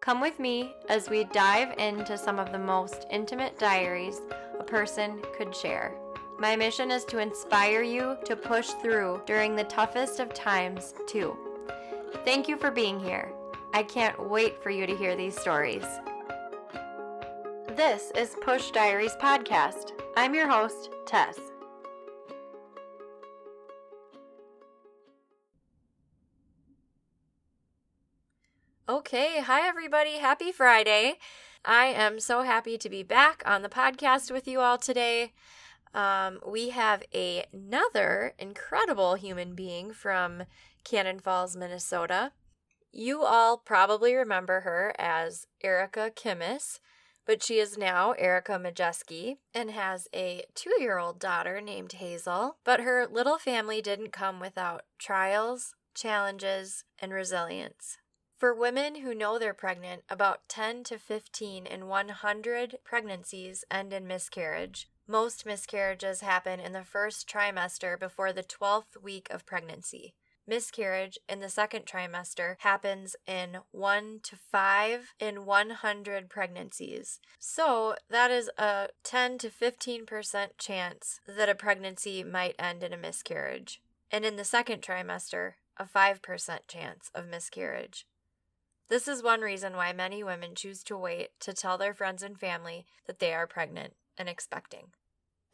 Come with me as we dive into some of the most intimate diaries a person could share. My mission is to inspire you to push through during the toughest of times, too. Thank you for being here. I can't wait for you to hear these stories. This is Push Diaries Podcast. I'm your host, Tess. Okay, hi everybody. Happy Friday. I am so happy to be back on the podcast with you all today. Um, we have a, another incredible human being from Cannon Falls, Minnesota. You all probably remember her as Erica Kimmis, but she is now Erica Majeski and has a two year old daughter named Hazel. But her little family didn't come without trials, challenges, and resilience. For women who know they're pregnant, about 10 to 15 in 100 pregnancies end in miscarriage. Most miscarriages happen in the first trimester before the 12th week of pregnancy. Miscarriage in the second trimester happens in 1 to 5 in 100 pregnancies. So, that is a 10 to 15% chance that a pregnancy might end in a miscarriage. And in the second trimester, a 5% chance of miscarriage. This is one reason why many women choose to wait to tell their friends and family that they are pregnant and expecting.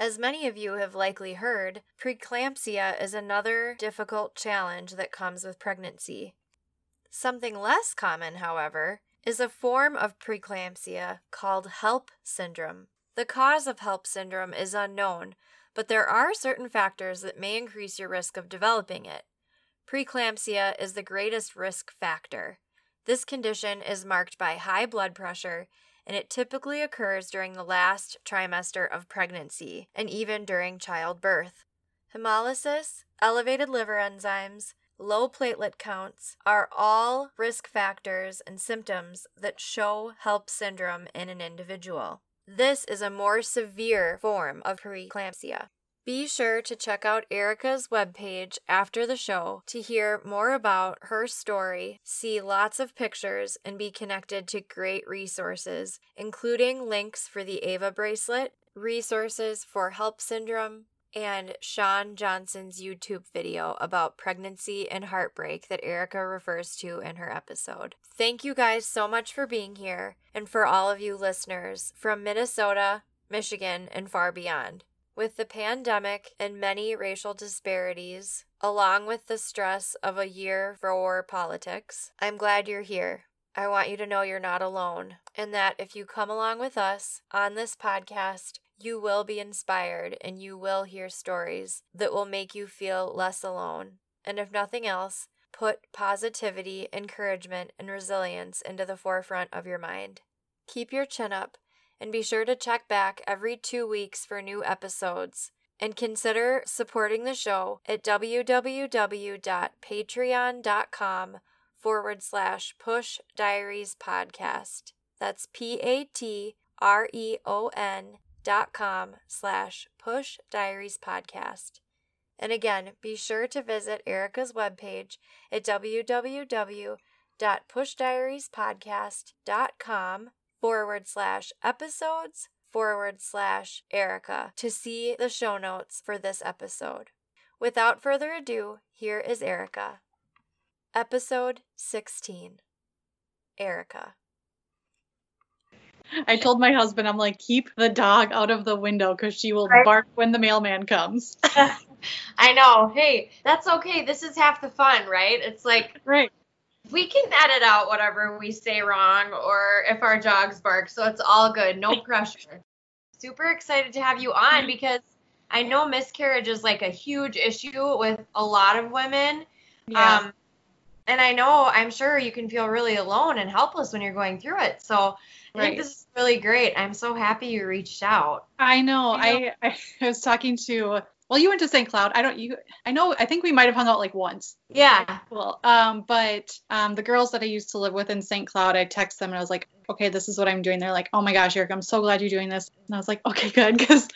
As many of you have likely heard, preeclampsia is another difficult challenge that comes with pregnancy. Something less common, however, is a form of preeclampsia called HELLP syndrome. The cause of HELLP syndrome is unknown, but there are certain factors that may increase your risk of developing it. Preeclampsia is the greatest risk factor. This condition is marked by high blood pressure, and it typically occurs during the last trimester of pregnancy and even during childbirth. Hemolysis, elevated liver enzymes, low platelet counts are all risk factors and symptoms that show HELLP syndrome in an individual. This is a more severe form of preeclampsia. Be sure to check out Erica's webpage after the show to hear more about her story, see lots of pictures, and be connected to great resources, including links for the Ava bracelet, resources for HELLP syndrome, and Shawn Johnson's YouTube video about pregnancy and heartbreak that Erica refers to in her episode. Thank you guys so much for being here and for all of you listeners from Minnesota, Michigan, and far beyond. With the pandemic and many racial disparities, along with the stress of a year for politics, I'm glad you're here. I want you to know you're not alone, and that if you come along with us on this podcast, you will be inspired and you will hear stories that will make you feel less alone. And if nothing else, put positivity, encouragement, and resilience into the forefront of your mind. Keep your chin up and be sure to check back every two weeks for new episodes. And consider supporting the show at www.patreon.com forward slash push diaries podcast. That's P A T R E O N dot com slash push diaries podcast. And again, be sure to visit Erica's webpage at www.pushdiariespodcast.com forward slash episodes forward slash Erica to see the show notes for this episode. Without further ado, here is Erica. Episode 16 Erica. I told my husband, I'm like, keep the dog out of the window because she will Right. bark when the mailman comes. I know. Hey, that's okay. This is half the fun, right? It's like right. We can edit out whatever we say wrong or if our dogs bark, so it's all good. No pressure. Super excited to have you on because I know miscarriage is like a huge issue with a lot of women. Yeah. Um, and I know, I'm sure you can feel really alone and helpless when you're going through it. So I Right. think this is really great. I'm so happy you reached out. I know. You know- I, I was talking to well, you went to St. Cloud. I don't you I know I think we might have hung out like once. Yeah. Well, um, but um the girls that I used to live with in St. Cloud, I text them and I was like, okay, this is what I'm doing. They're like, oh my gosh, Eric, I'm so glad you're doing this. And I was like, okay, good, because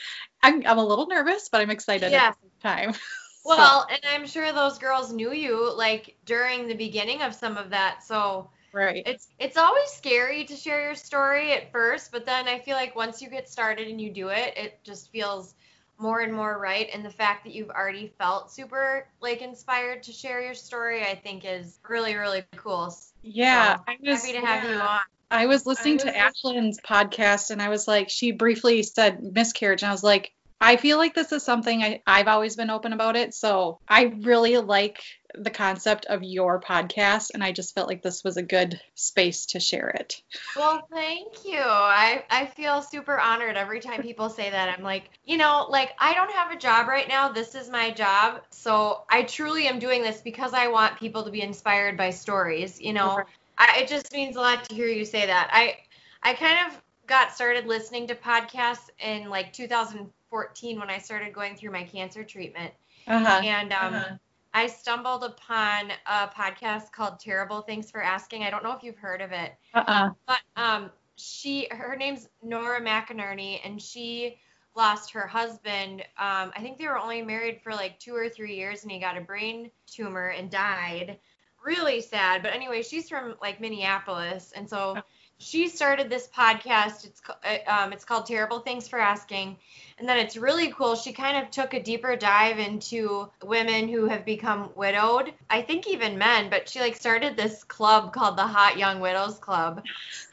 I'm I'm a little nervous, but I'm excited Yeah. at the same time. Well, and I'm sure those girls knew you like during the beginning of some of that. So Right. it's it's always scary to share your story at first, but then I feel like once you get started and you do it, it just feels more and more right. And the fact that you've already felt super like inspired to share your story, I think is really really cool. Yeah. So, I was Happy to have you on. I was listening I to was Ashlyn's podcast and I was like, she briefly said miscarriage, and I was like, I feel like this is something I, I've always been open about it. So I really like the concept of your podcast, and I just felt like this was a good space to share it. Well, thank you. I, I feel super honored every time people say that. I'm like, you know, like I don't have a job right now. This is my job. So I truly am doing this because I want people to be inspired by stories. You know, Right. I, it just means a lot to hear you say that. I I kind of got started listening to podcasts in like 2014 when I started going through my cancer treatment. Uh-huh. And um, Uh-huh. I stumbled upon a podcast called Terrible Thanks for Asking. I don't know if you've heard of it. Uh-uh. But um, she, her name's Nora McInerney, and she lost her husband. Um, I think they were only married for like two or three years, and he got a brain tumor and died. Really sad. But anyway, she's from like Minneapolis, and so she started this podcast. It's uh, um, it's called Terrible Things for Asking, and then it's really cool. She kind of took a deeper dive into women who have become widowed. I think even men, but she like started this club called the Hot Young Widows Club,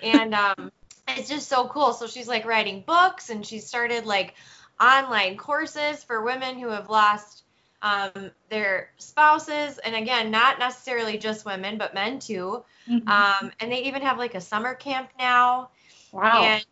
and um, it's just so cool. So she's like writing books, and she started like online courses for women who have lost um, their spouses, and again, not necessarily just women, but men too. Mhm. Um, and they even have like a summer camp now. wow. And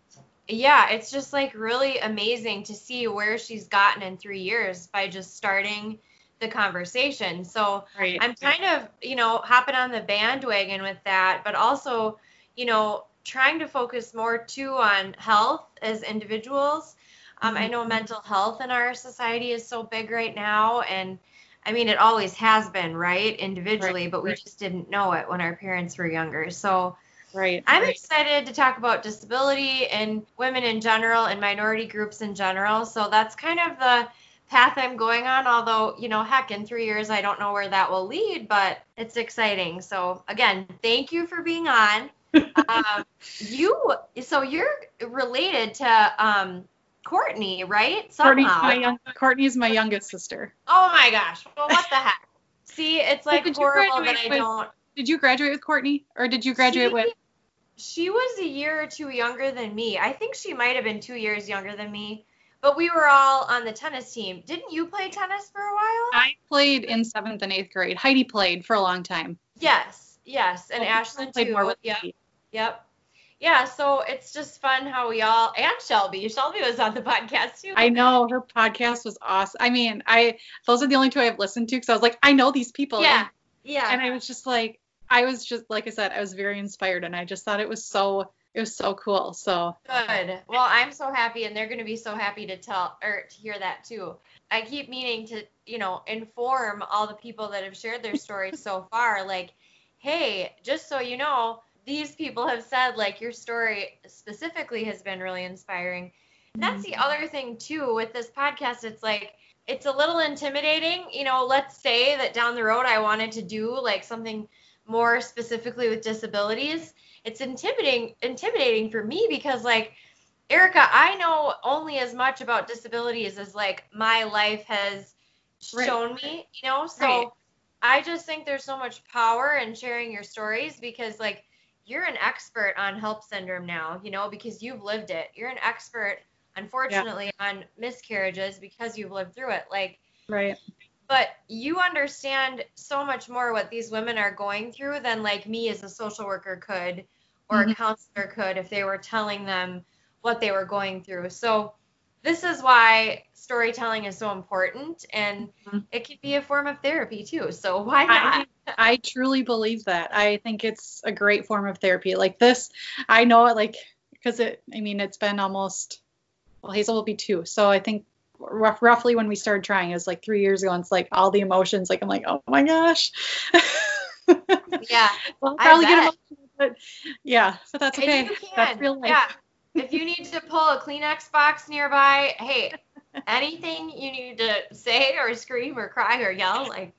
yeah, it's just like really amazing to see where she's gotten in three years by just starting the conversation. So right. I'm kind of, you know, hopping on the bandwagon with that, but also, you know, trying to focus more too on health as individuals. Um, I Mhm. know mental health in our society is so big right now, and I mean, it always has been, right? Individually, Right, but we right. just didn't know it when our parents were younger. So, right. I'm right. excited to talk about disability and women in general and minority groups in general. So that's kind of the path I'm going on. Although, you know, heck, in three years, I don't know where that will lead, but it's exciting. So, again, thank you for being on. um, you, so you're related to um, Courtney, right? Courtney's Somehow. my young, Courtney's my youngest sister. oh my gosh. Well, what the heck? See, it's like did horrible that I with- don't. Did you graduate with Courtney, or did you graduate She- with? She was a year or two younger than me. I think she might have been two years younger than me. But we were all on the tennis team. Didn't you play tennis for a while? I played in seventh and eighth grade. Heidi played for a long time. yes, yes, and Well, Ashlyn played too. more with Yep, me. yep. Yeah, so it's just fun how we all and Shelby. Shelby was on the podcast too. I know her podcast was awesome. I mean, I those are the only two I've listened to because I was like, I know these people. yeah, yeah. And, and I was just like, I was just like I said, I was very inspired, and I just thought it was so it was so cool. So Good. Well, I'm so happy, and they're going to be so happy to tell or to hear that too. I keep meaning to, you know, inform all the people that have shared their stories so far. Like, hey, just so you know, these people have said like your story specifically has been really inspiring. And that's the mm-hmm. other thing too with this podcast. It's like it's a little intimidating. You know, let's say that down the road I wanted to do like something more specifically with disabilities it's intimidating intimidating for me because like Erica, I know only as much about disabilities as like my life has Right. shown me, you know? So Right. I just think there's so much power in sharing your stories because like you're an expert on HELLP syndrome now, you know, because you've lived it. You're an expert unfortunately on miscarriages because you've lived through it. Like right, but you understand so much more what these women are going through than like me as a social worker could or a Mhm. counselor could if they were telling them what they were going through so this is why storytelling is so important and Mhm. it could be a form of therapy too so why not I truly believe that. I think it's a great form of therapy. Like this, I know it like because it. I mean, it's been almost. Well, Hazel will be two, so I think rough, roughly when we started trying is like three years ago. And it's like all the emotions. Like I'm like, oh my gosh. yeah well, probably get emotional, but yeah, but that's okay. That's real life. yeah if you need to pull a kleenex box nearby hey anything you need to say or scream or cry or yell like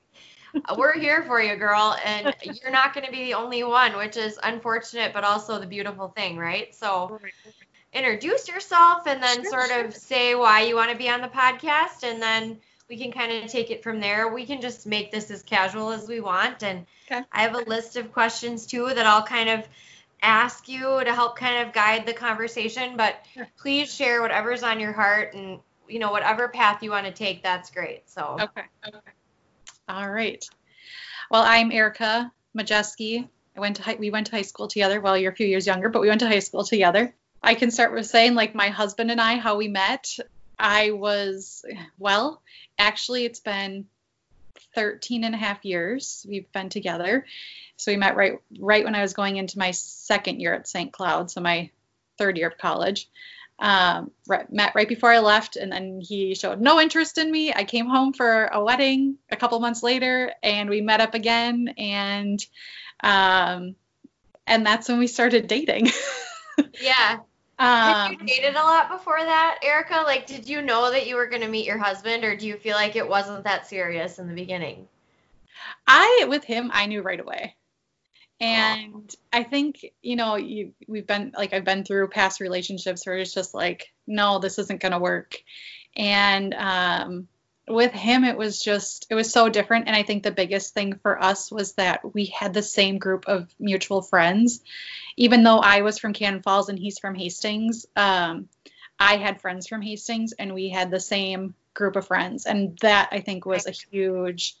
Uh, we're here for you, girl. And you're not going to be the only one, which is unfortunate, but also the beautiful thing, right? So introduce yourself and then Sure, sort sure. of say why you want to be on the podcast. And then we can kind of take it from there. We can just make this as casual as we want. And Okay. I have a list of questions too that I'll kind of ask you to help kind of guide the conversation. But Sure. please share whatever's on your heart and you know whatever path you want to take. That's great. So Okay. Okay. All right. Well, I'm Erica Majeski. I went to high, we went to high school together. Well, you're a few years younger, but we went to high school together. I can start with saying like my husband and I how we met. I was well, actually it's been 13 and a half years we've been together. So we met right right when I was going into my second year at St. Cloud, so my third year of college. Um, right, met right before I left, and then he showed no interest in me. I came home for a wedding a couple months later, and we met up again, and um, and that's when we started dating. yeah. Had you um, dated a lot before that, Erica? Like, did you know that you were going to meet your husband, or do you feel like it wasn't that serious in the beginning? I with him, I knew right away. And I think, you know, you we've been like I've been through past relationships where it's just like, no, this isn't gonna work. And um with him it was just it was so different and I think the biggest thing for us was that we had the same group of mutual friends. Even though I was from Cannon Falls and he's from Hastings, um, I had friends from Hastings and we had the same group of friends. And that I think was a huge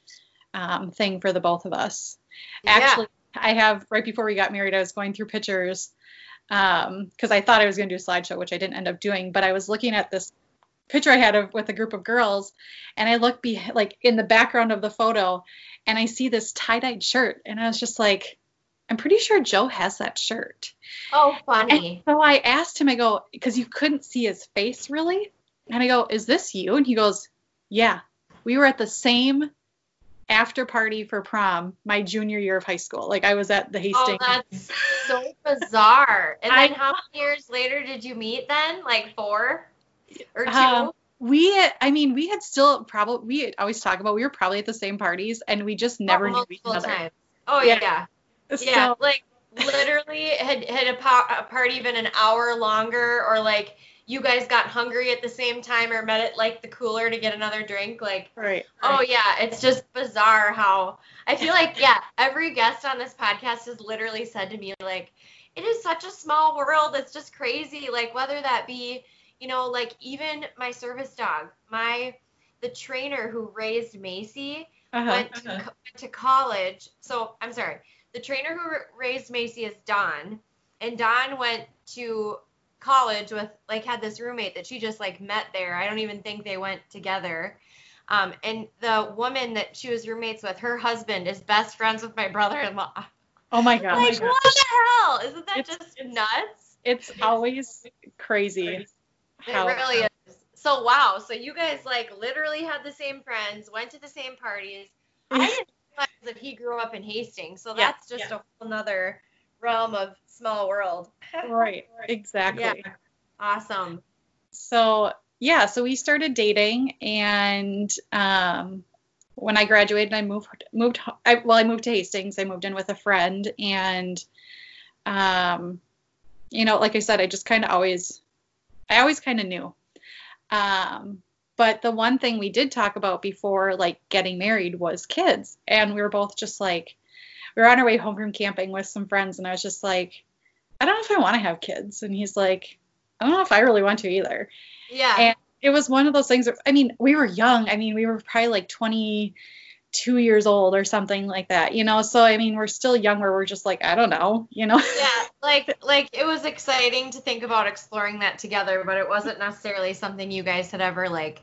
um, thing for the both of us. Actually, I have right before we got married, I was going through pictures um, because I thought I was going to do a slideshow, which I didn't end up doing. But I was looking at this picture I had of with a group of girls, and I look be like in the background of the photo, and I see this tie-dyed shirt, and I was just like, I'm pretty sure Joe has that shirt. Oh, And funny. so I asked him, I go, because you couldn't see his face really. And I go, Is this you? And he goes, Yeah. We were at the same after party for prom my junior year of high school. Like I was at the Hastings. Oh, Hastings. that's so bizarre. And I then how many years later did you meet then? Like four or two? Um, we, I mean, we had still probably, we always talk about we were probably at the same parties and we just never Oh, knew each other. times. Oh Yeah. yeah. Yeah, like literally had had a, po- a party been an hour longer, or like you guys got hungry at the same time, or met at like the cooler to get another drink. Like, right. oh right. yeah, it's just bizarre how I feel like yeah, every guest on this podcast has literally said to me like, it is such a small world. It's just crazy. Like whether that be you know like even my service dog, my the trainer who raised Macy Uh-huh. went to, co- went to college. So I'm sorry. The trainer who ra- raised Macy is don and don went to college with like had this roommate that she just like met there. I don't even think they went together. Um, and the woman that she was roommates with, her husband is best friends with my brother-in-law. Oh my God. like what the hell? Isn't that It's- just nuts? It's always crazy. It how- really is. So wow. So you guys like literally had the same friends, went to the same parties. I didn't realize that he grew up in Hastings. So Yeah, that's just a whole nother realm of small world. Right. Exactly. Yeah. Awesome. so yeah so we started dating and um, when i graduated i moved moved I, well i moved to hastings i moved in with a friend and um, you know like i said i just kind of always i always kind of knew um, but the one thing we did talk about before like getting married was kids and we were both just like we were on our way home from camping with some friends and i was just like i don't know if i want to have kids and he's like i don't know if i really want to either Yeah. And- it was one of those things. Where, I mean, we were young. I mean, we were probably like 22 years old or something like that, you know. So I mean, we're still young where we're just like, I don't know, you know. yeah. Like like it was exciting to think about exploring that together, but it wasn't necessarily something you guys had ever like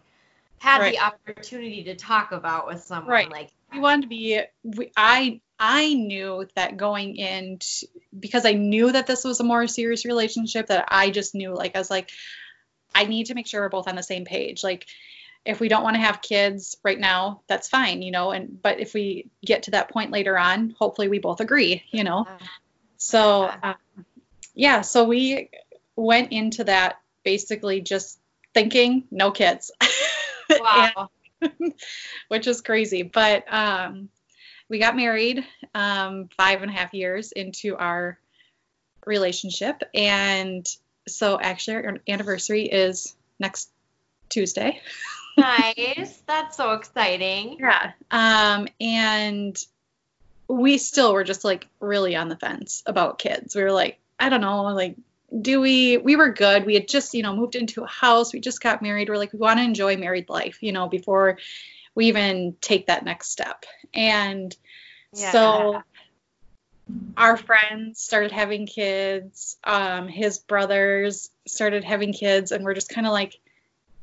had Right. the opportunity to talk about with someone. Right. Like we wanted to be. We, I I knew that going in because I knew that this was a more serious relationship. That I just knew, like, I was like, I need to make sure we're both on the same page. Like, if we don't want to have kids right now, that's fine, you know. And but if we get to that point later on, hopefully we both agree, you know. uh, So, Yeah. um, yeah, so we went into that basically just thinking no kids, wow. which is crazy. But um, we got married um, five and a half years into our relationship, and so actually our anniversary is next Tuesday. nice. That's so exciting. Yeah. Um, and we still were just like really on the fence about kids. We were like, I don't know, like, do we? We were good. We had just, you know, moved into a house. We just got married. We're like, we want to enjoy married life, you know, before we even take that next step. And yeah. so our friends started having kids. Um, his brothers started having kids, and we're just kind of like,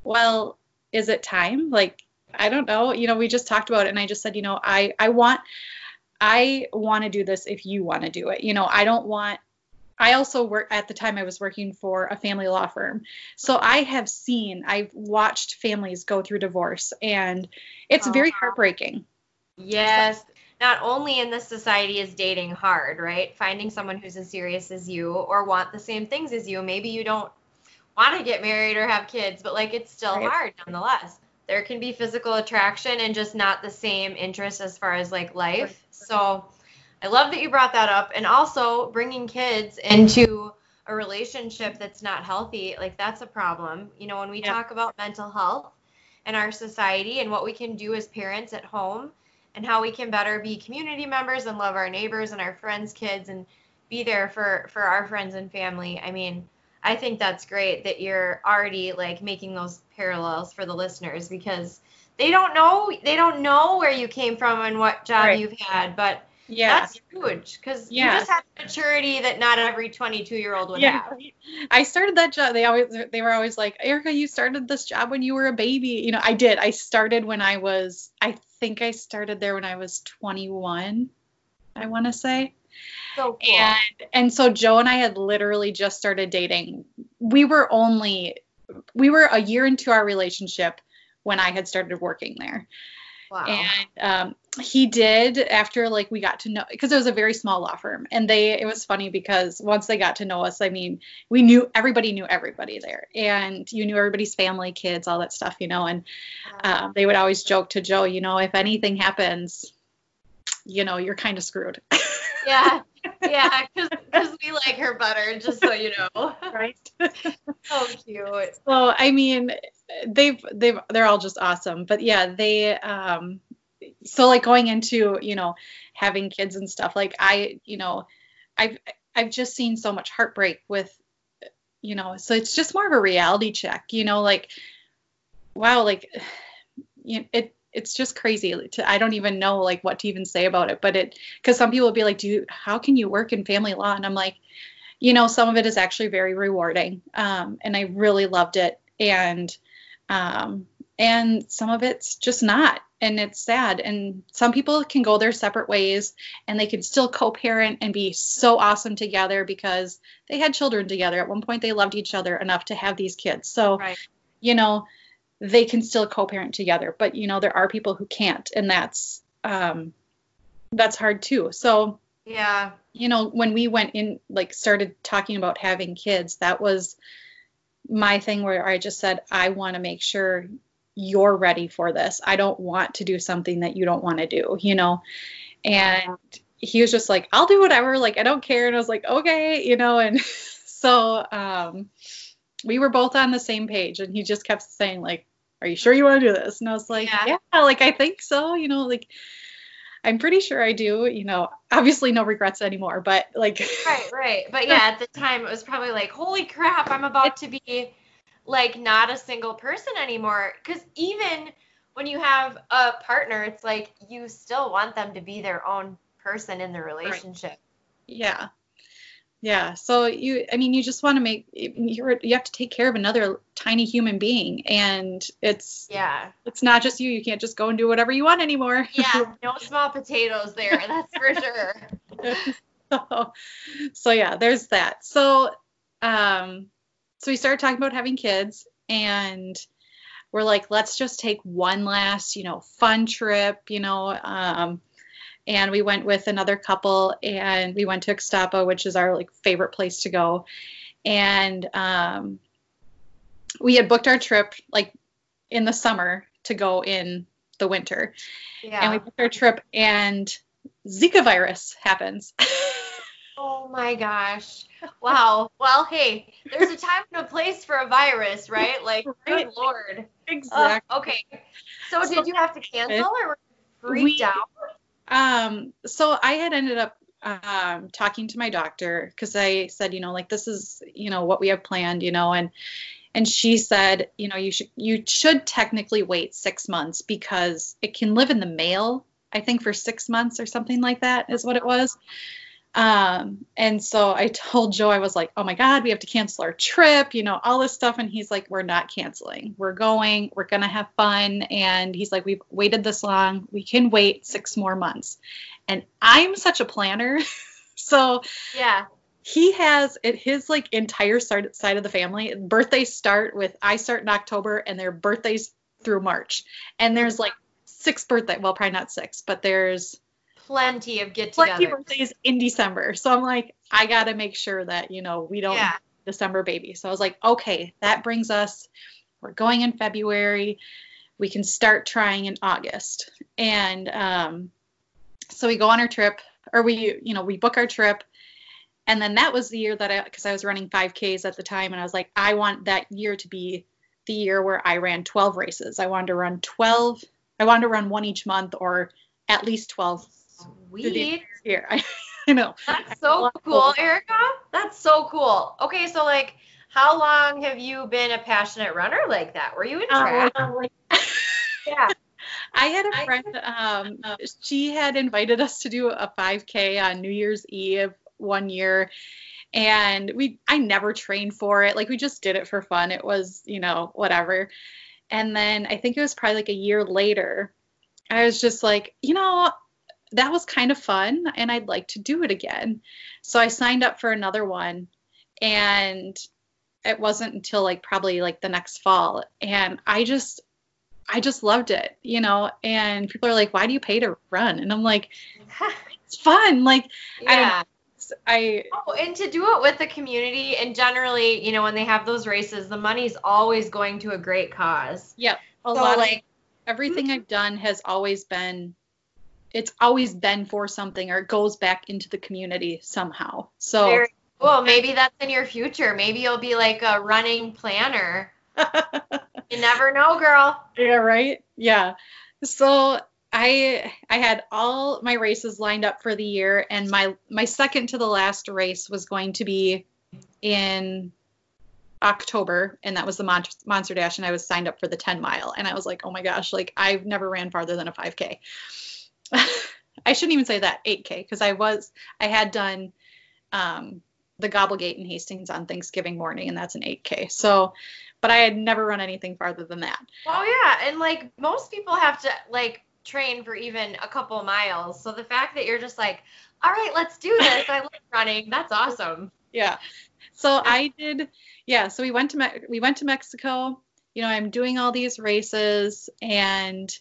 well, is it time? Like, I don't know. You know, we just talked about it, and I just said, you know, I I want I want to do this if you want to do it. You know, I don't want I also work at the time I was working for a family law firm. So I have seen, I've watched families go through divorce and it's oh. very heartbreaking. Yes. Not only in this society is dating hard, right? Finding someone who's as serious as you or want the same things as you. Maybe you don't want to get married or have kids, but like it's still right. hard nonetheless. There can be physical attraction and just not the same interest as far as like life. So I love that you brought that up. And also bringing kids into a relationship that's not healthy, like that's a problem. You know, when we yeah. talk about mental health in our society and what we can do as parents at home and how we can better be community members and love our neighbors and our friends' kids and be there for for our friends and family. I mean, I think that's great that you're already like making those parallels for the listeners because they don't know they don't know where you came from and what job right. you've had, but yeah. That's huge because yeah. you just have maturity that not every 22 year old would yeah. have. I started that job. They always they were always like, Erica, you started this job when you were a baby. You know, I did. I started when I was. I think I started there when I was 21. I want to say. So cool. And and so Joe and I had literally just started dating. We were only we were a year into our relationship when I had started working there. Wow. And um, he did after like we got to know because it was a very small law firm and they it was funny because once they got to know us i mean we knew everybody knew everybody there and you knew everybody's family kids all that stuff you know and um, they would always joke to joe you know if anything happens you know you're kind of screwed. Yeah yeah because we like her better just so you know. Right. So cute. So i mean they've they've they're all just awesome but yeah they um so like going into you know having kids and stuff like i you know i've i've just seen so much heartbreak with you know so it's just more of a reality check you know like wow like you know, it it's just crazy to i don't even know like what to even say about it but it because some people will be like do you, how can you work in family law? And i'm like you know some of it is actually very rewarding um, and i really loved it. And um, and some of it's just not and it's sad. And some people can go their separate ways and they can still co-parent and be so awesome together because they had children together. At one point they loved each other enough to have these kids. So right. you know they can still co-parent together but you know there are people who can't and that's um that's hard too so yeah you know when we went in like started talking about having kids that was my thing where i just said i want to make sure you're ready for this. I don't want to do something that you don't want to do, you know? And he was just like, I'll do whatever. Like, I don't care. And I was like, okay, you know? And so um, we were both on the same page. And he just kept saying, like, are you sure you want to do this? And I was like, yeah. yeah, like, I think so, you know, like, I'm pretty sure I do, you know, obviously no regrets anymore, but like. right, right. But yeah, at the time it was probably like, holy crap, I'm about to be like not a single person anymore because even when you have a partner it's like you still want them to be their own person in the relationship right. yeah yeah so you i mean you just want to make you're you have to take care of another tiny human being and it's yeah. it's not just you you can't just go and do whatever you want anymore. Yeah no small potatoes there that's for sure. So, so yeah there's that. So um so we started talking about having kids and we're like, let's just take one last, you know, fun trip, you know. Um, and we went with another couple and we went to Ixtapa, which is our like favorite place to go. And um, we had booked our trip like in the summer to go in the winter. Yeah. And we booked our trip and Zika virus happens. Oh my gosh. Wow. Well, hey, there's a time and a place for a virus, right? Like, Right. good lord. exactly. Uh, okay. So, So- did you have to cancel or were freaked We- out? Um, so I had ended up um, talking to my doctor because I said, you know, like this is, you know, what we have planned, you know, and and she said, you know, you should you should technically wait six months because it can live in the male. I think for six months or something like that is what it was. Um, and so I told Joe, I was like, oh my God, we have to cancel our trip, you know, all this stuff. And he's like, we're not canceling. We're going, we're going to have fun. And he's like, we've waited this long. We can wait six more months. And I'm such a planner. so Yeah. he has it his like entire side of the family birthdays start with i start in october and their birthdays through march and there's like six birthday well probably not six but there's Plenty of get plenty birthdays in december. So i'm like i gotta make sure that you know we don't Yeah. december baby. So i was like okay that brings us we're going in february. We can start trying in august. And um, so we go on our trip or we you know we book our trip. And then that was the year that i because i was running 5ks at the time. And i was like i want that year to be the year where i ran 12 races. I wanted to run 12 i wanted to run one each month or at least 12 through the Sweet. Here, year i, I know That's so love cool. Erica. That's so cool. Okay, so like, how long have you been a passionate runner like that? Were you in track? Um, yeah. I had a friend, um, uh, uh, she had invited us to do a 5K on New Year's Eve one year. And we, I never trained for it. Like, we just did it for fun. It was, you know, whatever. And then I think it was probably like a year later, I was just like, you know, that was kind of fun and I'd like to do it again. So I signed up for another one. And it wasn't until like probably like the next fall. And I just, I just loved it, you know. And people are like, "Why do you pay to run?" And I'm like, "It's fun." Like I don't yeah. I Oh, and to do it with the community, and generally, you know, when they have those races, the money's always going to a great cause. yeah, a So, lot of like, everything mm-hmm. I've done has always been it's always been for something or it goes back into the community somehow. So very cool. Maybe that's in your future. Maybe you'll be like a running planner. You never know, girl. yeah, right? Yeah. So I I had all my races lined up for the year and my my second to the last race was going to be in October and that was the Mon- Monster Dash and I was signed up for the 10 mile and I was like, "Oh my gosh, like I've never ran farther than a 5k." I shouldn't even say that, 8k because I was I had done um the Gobble Gait in Hastings on Thanksgiving morning and that's an 8k. So but I had never run anything farther than that. Oh yeah, and like most people have to like train for even a couple miles. So the fact that you're just like, all right, let's do this. I love running. That's awesome. yeah so i did yeah so we went to Me- we went to mexico you know i'm doing all these races and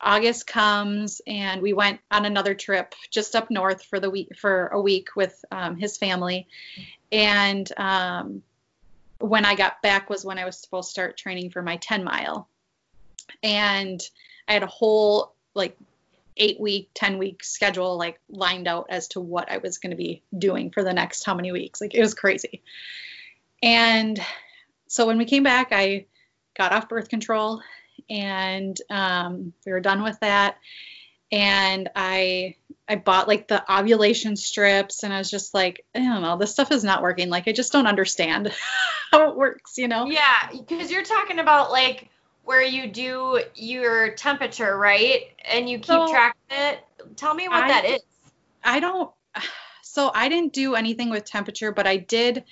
august comes and we went on another trip just up north for the week for a week with um, his family and um, when i got back was when i was supposed to start training for my 10 mile and i had a whole like eight week, 10 week schedule like lined out as to what I was going to be doing for the next how many weeks. Like it was crazy. And so when we came back, I got off birth control and um, we were done with that. And I I bought like the ovulation strips and I was just like, I don't know, this stuff is not working. Like I just don't understand how it works, you know? Yeah, because you're talking about like where you do your temperature, right? And you keep So, track of it. Tell me what I- that is. I don't. So I didn't do anything with temperature, but I did.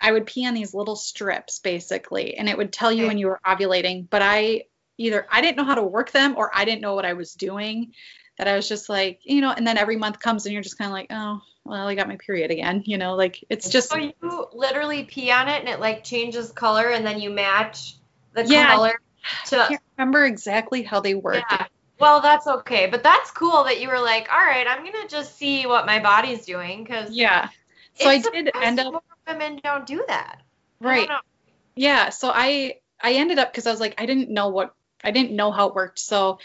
I would pee on these little strips basically, and it would tell you Okay. when you were ovulating. But I either I didn't know how to work them, or I didn't know what I was doing. That I was just like, you know, and then every month comes and you're just kind of like, oh, well, I got my period again, you know, like it's just So you literally pee on it and it like changes color and then you match the Yeah. color I to can't remember exactly how they work. Yeah. Well, that's okay, but that's cool that you were like, all right, I'm gonna just see what my body's doing because Yeah. So I did end up women don't do that. Right. yeah so i i ended up because i was like i didn't know what i didn't know how it worked so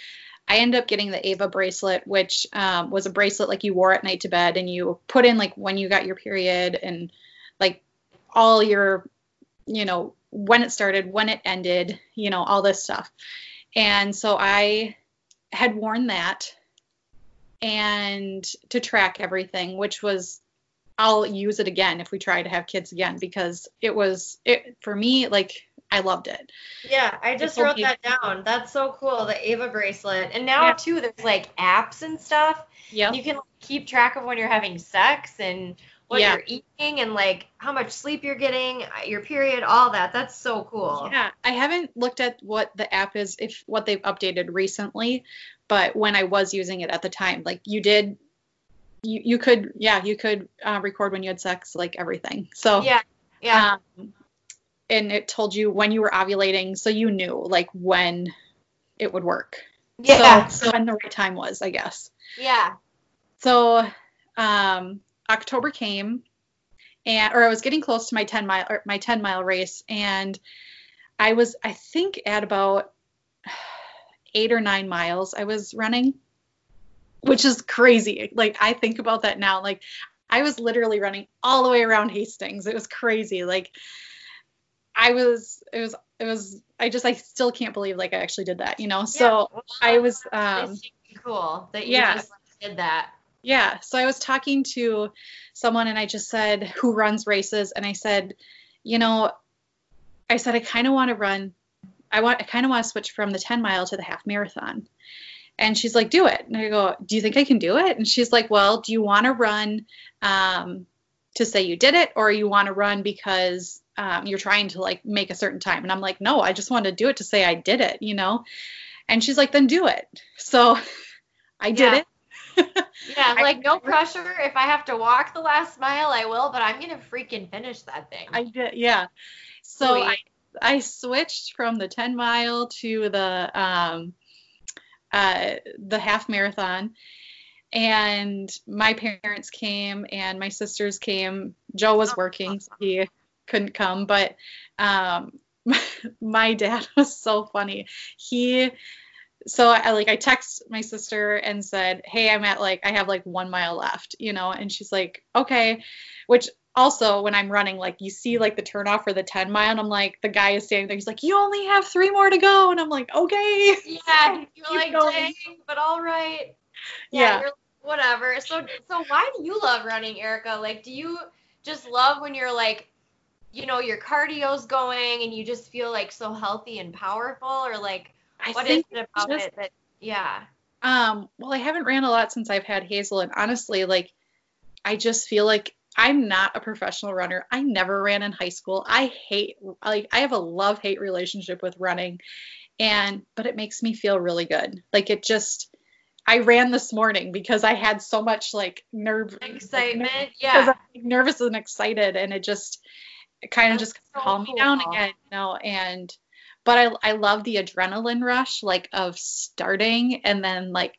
I ended up getting the Ava bracelet, which um, was a bracelet like you wore at night to bed, and you put in like when you got your period and like all your, you know, when it started, when it ended, you know, all this stuff. And so I had worn that and to track everything, which was I'll use it again if we try to have kids again because it was it for me like I loved it. Yeah, I just wrote that down. That's so cool, the Ava bracelet. And now yeah. too, there's like apps and stuff. Yeah. You can keep track of when you're having sex and what yeah. you're eating and like how much sleep you're getting, uh, your period, all that. That's so cool. Yeah, I haven't looked at what the app is, if what they've updated recently, but when I was using it at the time, like you did, you you could yeah you could uh, record when you had sex, like everything. So yeah, yeah. Um, and it told you when you were ovulating, so you knew like when it would work. Yeah. So, so when the right time was, I guess. Yeah. So um, October came, and or I was getting close to my 10 mile or my 10 mile race, and I was I think at about eight or nine miles I was running, which is crazy. Like I think about that now, like I was literally running all the way around Hastings. It was crazy. Like I was it was it was I just I still can't believe like I actually did that, you know. So yeah, I was um cool that you yeah. just did that. Yeah. So I was talking to someone and I just said who runs races and I said, you know, I said I kind of want to run I want I kind of want to switch from the 10 mile to the half marathon. And she's like, do it. And I go, do you think I can do it? And she's like, well, do you want to run um, to say you did it or you want to run because um, you're trying to like make a certain time. And I'm like, no, I just want to do it to say I did it, you know? And she's like, then do it. So I did yeah. it. yeah, like no pressure. If I have to walk the last mile, I will, but I'm gonna freaking finish that thing. I did, yeah. So I, I switched from the 10 mile to the um, uh, the half marathon, and my parents came and my sisters came. Joe was working, so he couldn't come, but um, my dad was so funny. He so I like I text my sister and said, "Hey, I'm at like I have like 1 mile left," you know, and she's like, "Okay." Which also when I'm running like you see like the turnoff for the 10 mile and I'm like the guy is standing there he's like, "You only have 3 more to go." And I'm like, "Okay." Yeah, you're like, going. "Dang, but all right." Yeah, yeah. whatever. So so why do you love running, Erica? Like do you just love when you're like you know your cardio's going and you just feel like so healthy and powerful or like I what is it about just, it that yeah um well i haven't ran a lot since i've had hazel and honestly like i just feel like i'm not a professional runner i never ran in high school i hate like i have a love hate relationship with running and but it makes me feel really good like it just I ran this morning because I had so much like nerve excitement. Like, yeah. I'm nervous and excited and it just kind of just so calm cool. me down again, you know, and but I I love the adrenaline rush like of starting and then like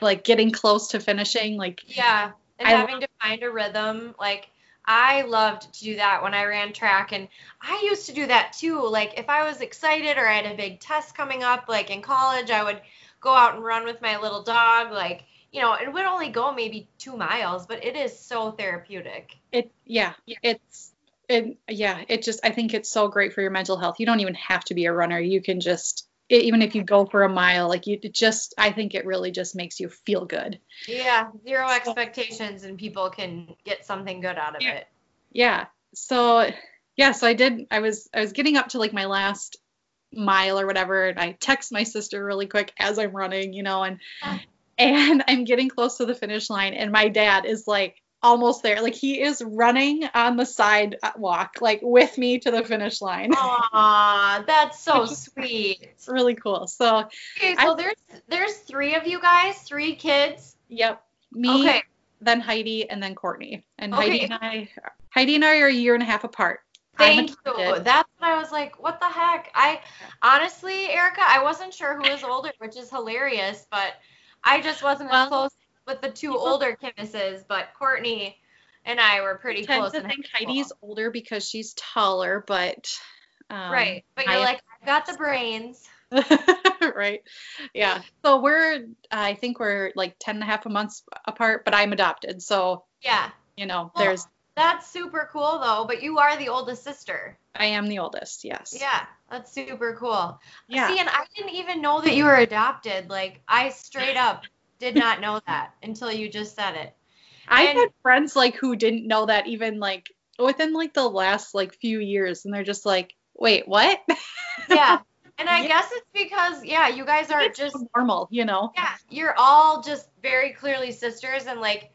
like getting close to finishing like yeah and I having love- to find a rhythm like I loved to do that when I ran track and I used to do that too like if I was excited or I had a big test coming up like in college I would go out and run with my little dog like you know it would only go maybe 2 miles but it is so therapeutic it yeah, yeah. it's it, yeah, it just I think it's so great for your mental health. You don't even have to be a runner. You can just even if you go for a mile, like you just I think it really just makes you feel good. Yeah, zero expectations and people can get something good out of yeah. it. Yeah. So yeah, so I did I was I was getting up to like my last mile or whatever and I text my sister really quick as I'm running, you know, and ah. and I'm getting close to the finish line and my dad is like almost there. Like he is running on the sidewalk, like with me to the finish line. Aw, that's so sweet. It's really cool. So okay, so I, there's there's three of you guys, three kids. Yep. Me, okay. then Heidi, and then Courtney. And okay. Heidi and I Heidi and I are a year and a half apart. Thank you. That's what I was like, what the heck? I honestly, Erica, I wasn't sure who was older, which is hilarious, but I just wasn't well, as close with the two People, older Kimmises, but Courtney and I were pretty I close. I think Heidi's older because she's taller, but um, right. But you're I, like, I've got the brains. right. Yeah. So we're, I think we're like 10 and a half months apart, but I'm adopted. So, Yeah. you know, Well, there's, That's super cool though, but you are the oldest sister. I am the oldest. Yes. Yeah, that's super cool. Yeah. See, and I didn't even know that you were adopted. Like, I straight up did not know that until you just said it. I and- had friends like who didn't know that even like within like the last like few years. And they're just like, wait, what? Yeah. And I Yeah. guess it's because, yeah, you guys are It's just, normal, you know? yeah, you're all just very clearly sisters, and like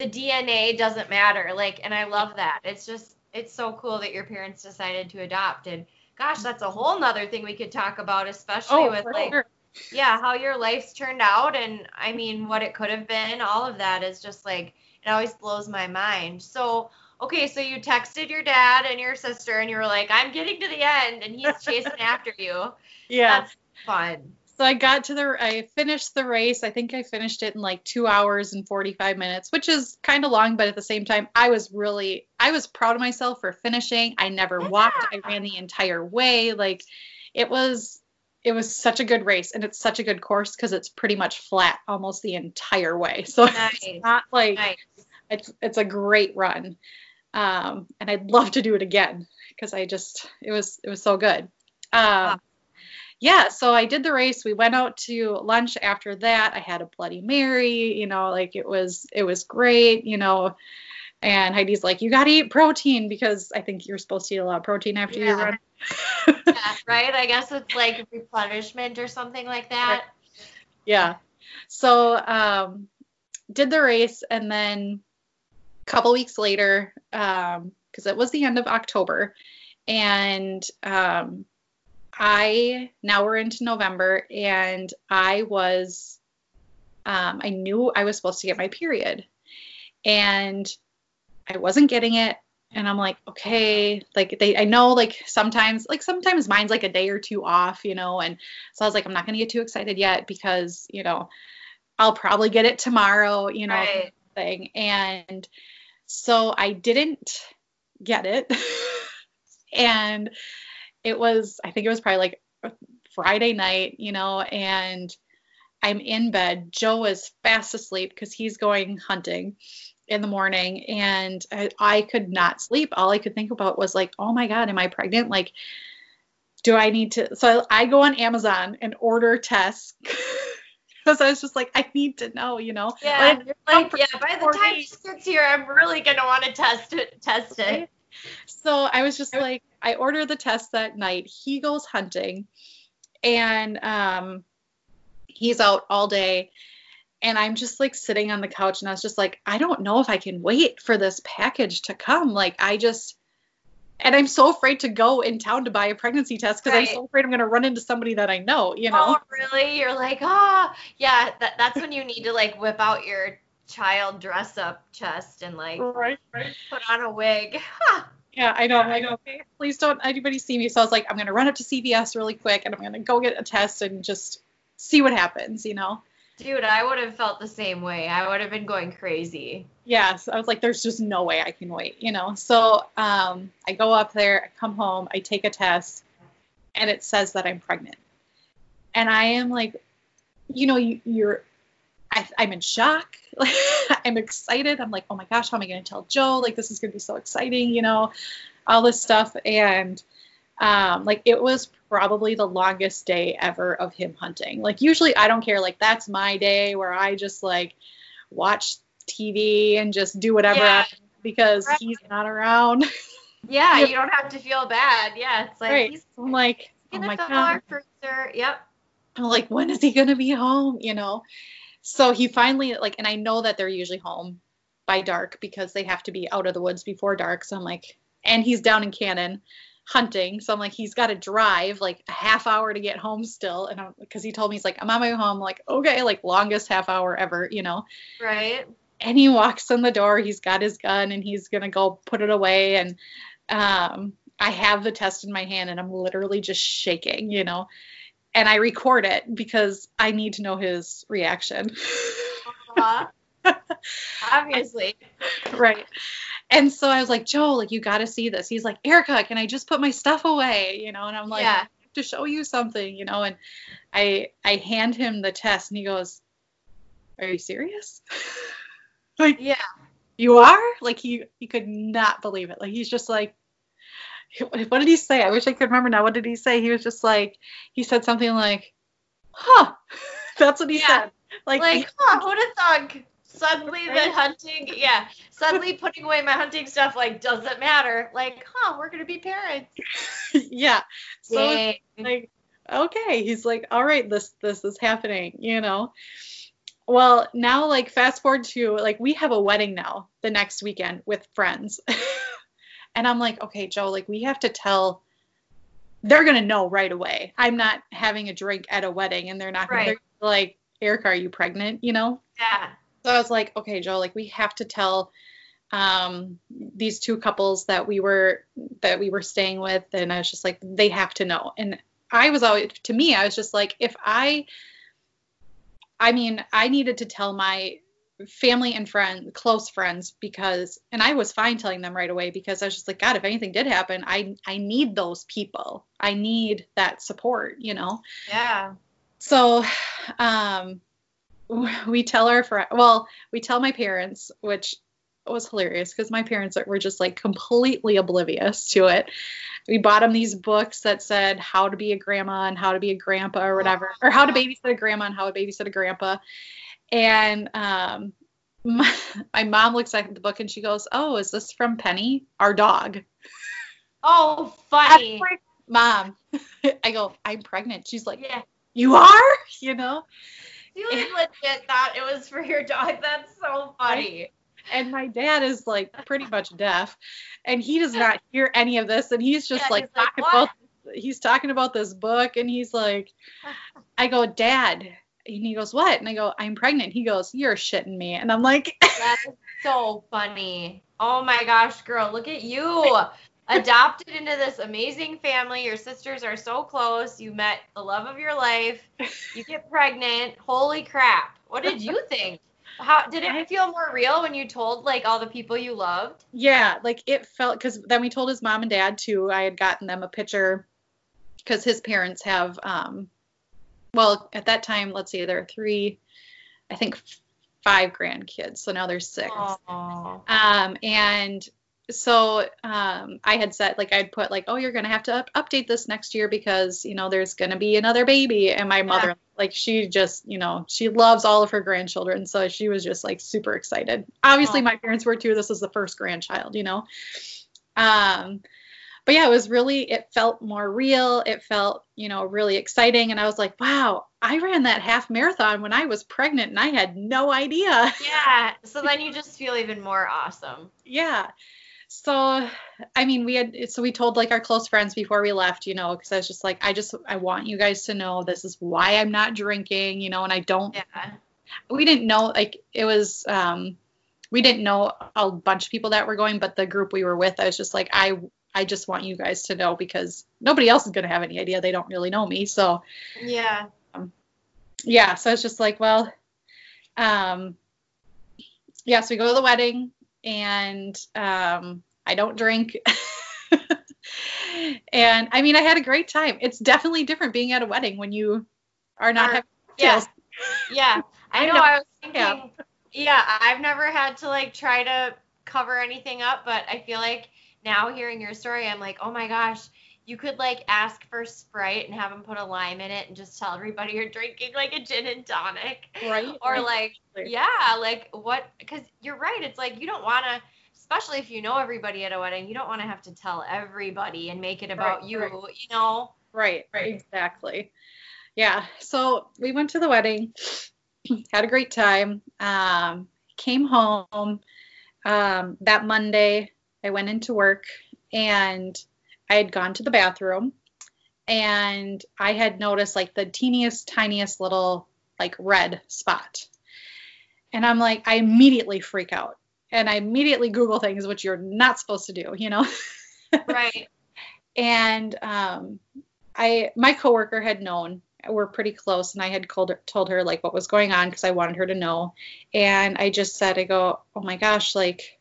the DNA doesn't matter. Like, and I love that. It's just, it's so cool that your parents decided to adopt. And gosh, that's a whole nother thing we could talk about, especially oh, with Oh, for like, sure. Yeah, how your life's turned out and I mean what it could have been, all of that is just like it always blows my mind. So, okay, so you texted your dad and your sister and you were like, I'm getting to the end and he's chasing after you. Yeah. That's fun. So I got to the, I finished the race. I think I finished it in like two hours and 45 minutes, which is kind of long, but at the same time, I was really, I was proud of myself for finishing. I never walked. I ran the entire way. Like it was, it was such a good race and it's such a good course because it's pretty much flat almost the entire way. So Nice. it's not like, Nice. it's, it's a great run. Um, and I'd love to do it again because I just, it was, it was so good. Um, yeah, so I did the race. We went out to lunch after that. I had a Bloody Mary, you know, like it was it was great, you know. And Heidi's like, you gotta eat protein because I think you're supposed to eat a lot of protein after you run. Yeah, right? I guess it's like replenishment or something like that. yeah. So um did the race and then a couple weeks later, um, because it was the end of October, and um I now we're into November and I was um I knew I was supposed to get my period. And I wasn't getting it and I'm like, okay, like they I know like sometimes like sometimes mine's like a day or two off, you know, and so I was like, I'm not gonna get too excited yet because, you know, I'll probably get it tomorrow, you know, Right. thing. And so I didn't get it. and it was, I think it was probably like Friday night, you know, and I'm in bed. Joe is fast asleep because he's going hunting in the morning and I, I could not sleep. All I could think about was like, oh my God, am I pregnant? Like, do I need to? So I go on Amazon and order tests because I was just like, I need to know, you know? Yeah, But you're come like, yeah, by the time days. she gets here, I'm really gonna want to test it test it. So I was just like, I ordered the test that night. He goes hunting and um, he's out all day. And I'm just like sitting on the couch and I was just like, I don't know if I can wait for this package to come. Like, I just, and I'm so afraid to go in town to buy a pregnancy test because Right. I'm so afraid I'm going to run into somebody that I know, you know? Oh, really? You're like, ah, yeah. That, that's when you need to like whip out your child dress up chest and like Right, right. put on a wig. Yeah, I know. I know. Okay, please don't anybody see me. So I was like, I'm gonna run up to CVS really quick, and I'm gonna go get a test and just see what happens. You know? Dude, I would have felt the same way. I would have been going crazy. Yes. I was like, there's just no way I can wait. You know? So um, I go up there, I come home, I take a test, and it says that I'm pregnant, and I am like, you know, you, you're. I, I'm in shock. I'm excited. I'm like, oh my gosh, how am I going to tell Joe? Like, this is going to be so exciting, you know, all this stuff. And um, like, it was probably the longest day ever of him hunting. Like, usually I don't care. Like, that's my day where I just like watch TV and just do whatever Yeah. because Right. he's not around. Yeah, you don't have to feel bad. Yeah, it's like right. he's I'm like, oh gonna my God. Yep. I'm like, when is he gonna be home? You know. So he finally like, and I know that they're usually home by dark because they have to be out of the woods before dark. So I'm like, and he's down in Cannon hunting. So I'm like, he's got to drive like a half hour to get home still. And I'm because he told me he's like, I'm on my way home. I'm like, okay, like longest half hour ever, you know. Right. And he walks in the door. He's got his gun and he's gonna go put it away. And um, I have the test in my hand and I'm literally just shaking, you know. And I record it because I need to know his reaction. Aw. Obviously. right. And so I was like, Joe, like you got to see this. He's like, Erica, can I just put my stuff away? You know, and I'm like, yeah. have to show you something, you know. And I I hand him the test, and he goes, "Are you serious?" like, Yeah. you are? Like he he could not believe it. Like he's just like. What did he say? I wish I could remember now. What did he say? He was just like, he said something like, huh. That's what he Yeah. said. Like, Like, huh, who'd have thought suddenly the hunting, yeah, suddenly putting away my hunting stuff, like, doesn't matter. Like, huh, we're going to be parents. yeah. So like, okay. He's like, all right, this this is happening, you know. Well, now like fast forward to like we have a wedding now the next weekend with friends. and I'm like, okay, Joe, like we have to tell they're gonna know right away. I'm not having a drink at a wedding and they're not gonna Right. they're like, Erica, are you pregnant? You know? Yeah. So I was like, okay, Joe, like we have to tell um these two couples that we were that we were staying with and I was just like they have to know. And I was always to me I was just like if I I mean, I needed to tell my family and friend close friends because and I was fine telling them right away because I was just like god if anything did happen I I need those people. I need that support, you know Yeah. so um we tell our friend well we tell my parents which was hilarious because my parents were just like completely oblivious to it. We bought them these books that said how to be a grandma and how to be a grandpa or whatever or how to babysit a grandma and how to babysit a grandpa. And um my, my mom looks at the book and she goes oh is this from penny our dog? Oh, funny. like, mom. I go i'm pregnant. She's like Yeah. you are? You know You legit thought it was for your dog. That's so funny. and my dad is like pretty much deaf and he does not hear any of this and he's just Yeah, like, he's talking "What?" about he's talking about this book and he's like i go dad and he goes what and i go i'm pregnant he goes you're shitting me and i'm like That is so funny. Oh my gosh, girl, look at you. Adopted into this amazing family. Your sisters are so close. You met the love of your life. You get pregnant. Holy crap. What did you think? How did it feel more real when you told like all the people you loved? yeah like it felt because then we told his mom and dad too i had gotten them a picture because his parents have um well at that time let's see there are three i think five grandkids so now there's six Oh. Um, and so um, I had said, like, I'd put, like, oh, you're going to have to up- update this next year because, you know, there's going to be another baby. And my mother, like, she just, you know, she loves all of her grandchildren. So she was just, like, super excited. Obviously, Aw. my parents were too. This was the first grandchild, you know? Um, but yeah, it was really, it felt more real. It felt, you know, really exciting. And I was like, wow, I ran that half marathon when I was pregnant and I had no idea. Yeah. So then you just feel even more awesome. yeah so i mean we had so we told like our close friends before we left you know because i was just like i just i want you guys to know this is why i'm not drinking you know and i don't Yeah. we didn't know like it was um we didn't know a bunch of people that were going but the group we were with i was just like i i just want you guys to know because nobody else is going to have any idea they don't really know me so Yeah. yeah so it's just like well um yeah so we go to the wedding and um i don't drink and i mean i had a great time it's definitely different being at a wedding when you are not Are- having Yeah. Yeah. I I know. know. I was thinking. Yeah. Yeah. I've never had to like try to cover anything up, but I feel like now hearing your story, I'm like, oh my gosh, you could like ask for Sprite and have them put a lime in it and just tell everybody you're drinking like a gin and tonic. right Or like, yeah, like what? Because you're right. It's like you don't want to. Especially if you know everybody at a wedding, you don't want to have to tell everybody and make it about Right, you, right. you know? Right, Right. exactly. Yeah. So we went to the wedding, had a great time. Um, came home um, that Monday. I went into work and I had gone to the bathroom and I had noticed like the teeniest, tiniest little like red spot. And I'm like, I immediately freak out and I immediately Google things, which you're not supposed to do, you know? Right. and um, I my coworker had known we're pretty close, and I had called her, told her like what was going on because I wanted her to know, and I just said, I go, oh my gosh, like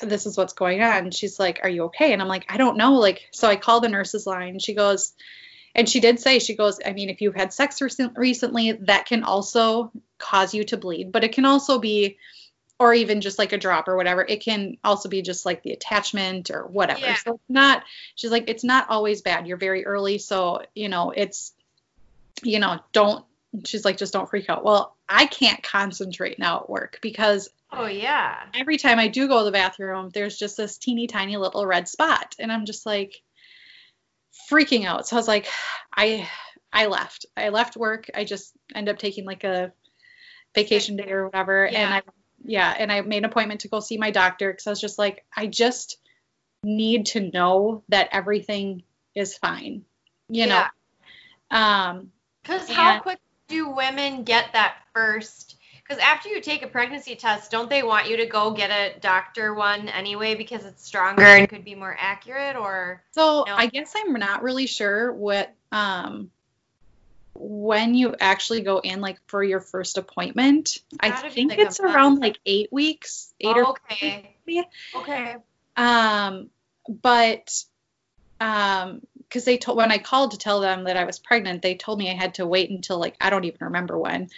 this is what's going on. She's like, are you okay? And I'm like, I don't know, like so I call the nurses line. She goes, and she did say she goes i mean if you've had sex recent, recently that can also cause you to bleed but it can also be or even just like a drop or whatever it can also be just like the attachment or whatever Yeah. so it's not she's like it's not always bad you're very early so you know it's you know don't she's like just don't freak out well i can't concentrate now at work because Oh yeah. every time I do go to the bathroom, there's just this teeny tiny little red spot. And I'm just like freaking out. So I was like, I I left. I left work. I just end up taking like a vacation day or whatever. And Yeah. I yeah, and I made an appointment to go see my doctor because I was just like, I just need to know that everything is fine. You Yeah. know. Um Because how And- quick do women get that first? Because after you take a pregnancy test, don't they want you to go get a doctor one anyway because it's stronger and could be more accurate? Or So No. I guess I'm not really sure what um when you actually go in like for your first appointment. I think it's around like eight weeks, eight or okay, maybe. okay, Um, but um, because they told when I called to tell them that I was pregnant, they told me I had to wait until like I don't even remember when,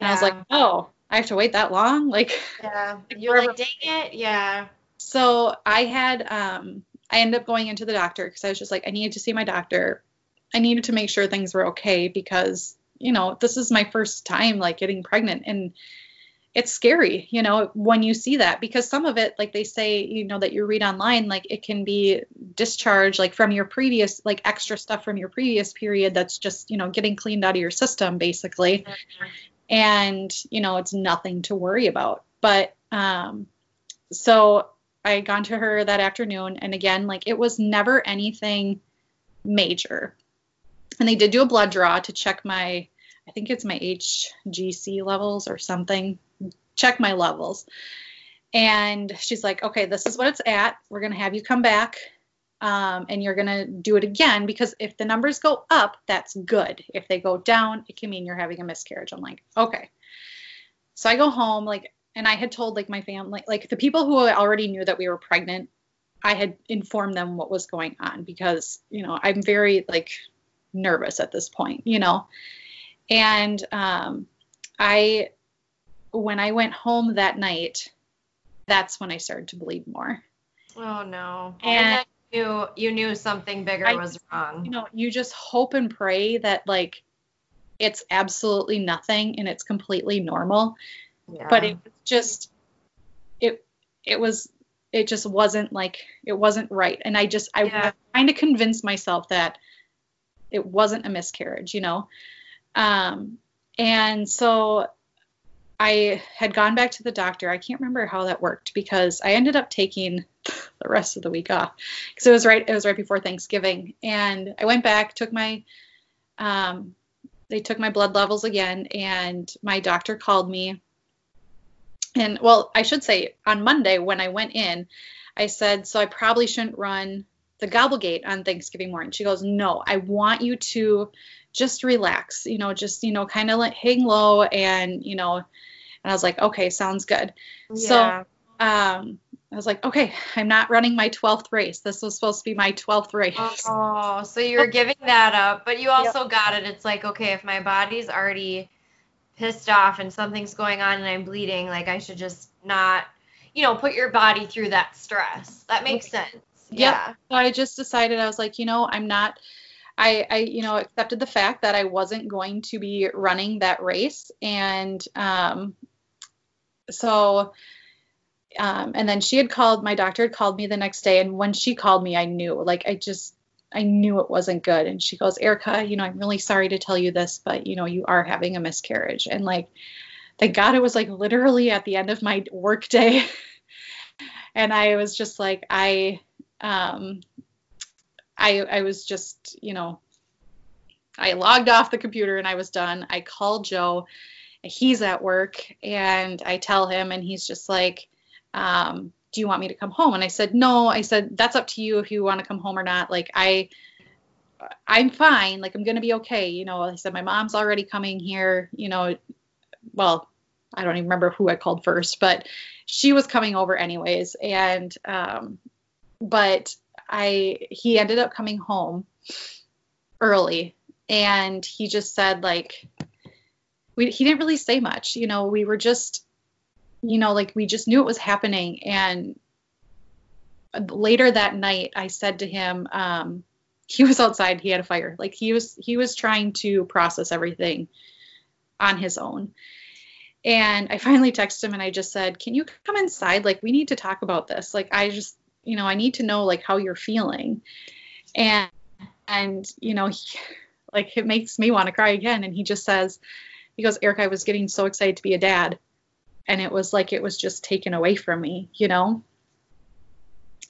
and I was like, oh, I have to wait that long, like. yeah. You're like, dang it, yeah. So I had um I ended up going into the doctor because I was just like I needed to see my doctor. I needed to make sure things were okay because you know this is my first time like getting pregnant and it's scary you know when you see that because some of it like they say you know that you read online like it can be discharge like from your previous like extra stuff from your previous period that's just you know getting cleaned out of your system basically and you know it's nothing to worry about. But um so i had gone to her that afternoon and again like it was never anything major. And they did do a blood draw to check my i think it's my hgc levels or something check my levels. And she's like okay this is what it's at. We're going to have you come back um, and you're going to do it again because if the numbers go up that's good. If they go down it can mean you're having a miscarriage. I'm like okay. So i go home like and i had told like my family like the people who already knew that we were pregnant i had informed them what was going on because you know i'm very like nervous at this point you know? And um, i when i went home that night that's when i started to bleed more. Oh no. And- knew you knew something bigger I- was wrong. you know you just hope and pray that like it's absolutely nothing and it's completely normal yeah. but it was just it it was it just wasn't like it wasn't right and i just i, Yeah. I kind of convinced myself that it wasn't a miscarriage you know um and so i had gone back to the doctor i can't remember how that worked because i ended up taking the rest of the week off. Because it was right it was right before thanksgiving. And i went back took my um they took my blood levels again and my doctor called me. And well i should say on monday when i went in i said so i probably shouldn't run the Gobble Gait on thanksgiving morning. She goes no i want you to just relax you know just you know kind of like hang low and you know. And i was like okay sounds good. So um i was like okay i'm not running my 12th race this was supposed to be my 12th race Oh, so you were giving that up, but you also got it. It's like, okay, if my body's already pissed off and something's going on and I'm bleeding, like I should just not, you know, put your body through that stress. That makes sense. Yeah. So I just decided I was like, you know, I'm not I I you know accepted the fact that I wasn't going to be running that race and um so um and then she had called my doctor had called me the next day and when she called me I knew like I just I knew it wasn't good and she goes Erica you know I'm really sorry to tell you this but you know you are having a miscarriage and like thank God it was like literally at the end of my work day and I was just like I um I I was just, you know, I logged off the computer and I was done. I called Joe. He's at work and I tell him and he's just like, um, do you want me to come home? And I said, no, I said, that's up to you if you want to come home or not. Like I, I'm fine. Like I'm going to be okay. You know, I said, my mom's already coming here, you know, well, I don't even remember who I called first, but she was coming over anyways. And, um, but I he ended up coming home early and he just said like we he didn't really say much you know we were just you know like we just knew it was happening. And later that night i said to him um he was outside he had a fire. Like he was he was trying to process everything on his own. And i finally texted him and i just said can you come inside? Like we need to talk about this. Like i just you know i need to know like how you're feeling. And and you know he, like it makes me want to cry again. And he just says he goes eric i was getting so excited to be a dad and it was like it was just taken away from me you know?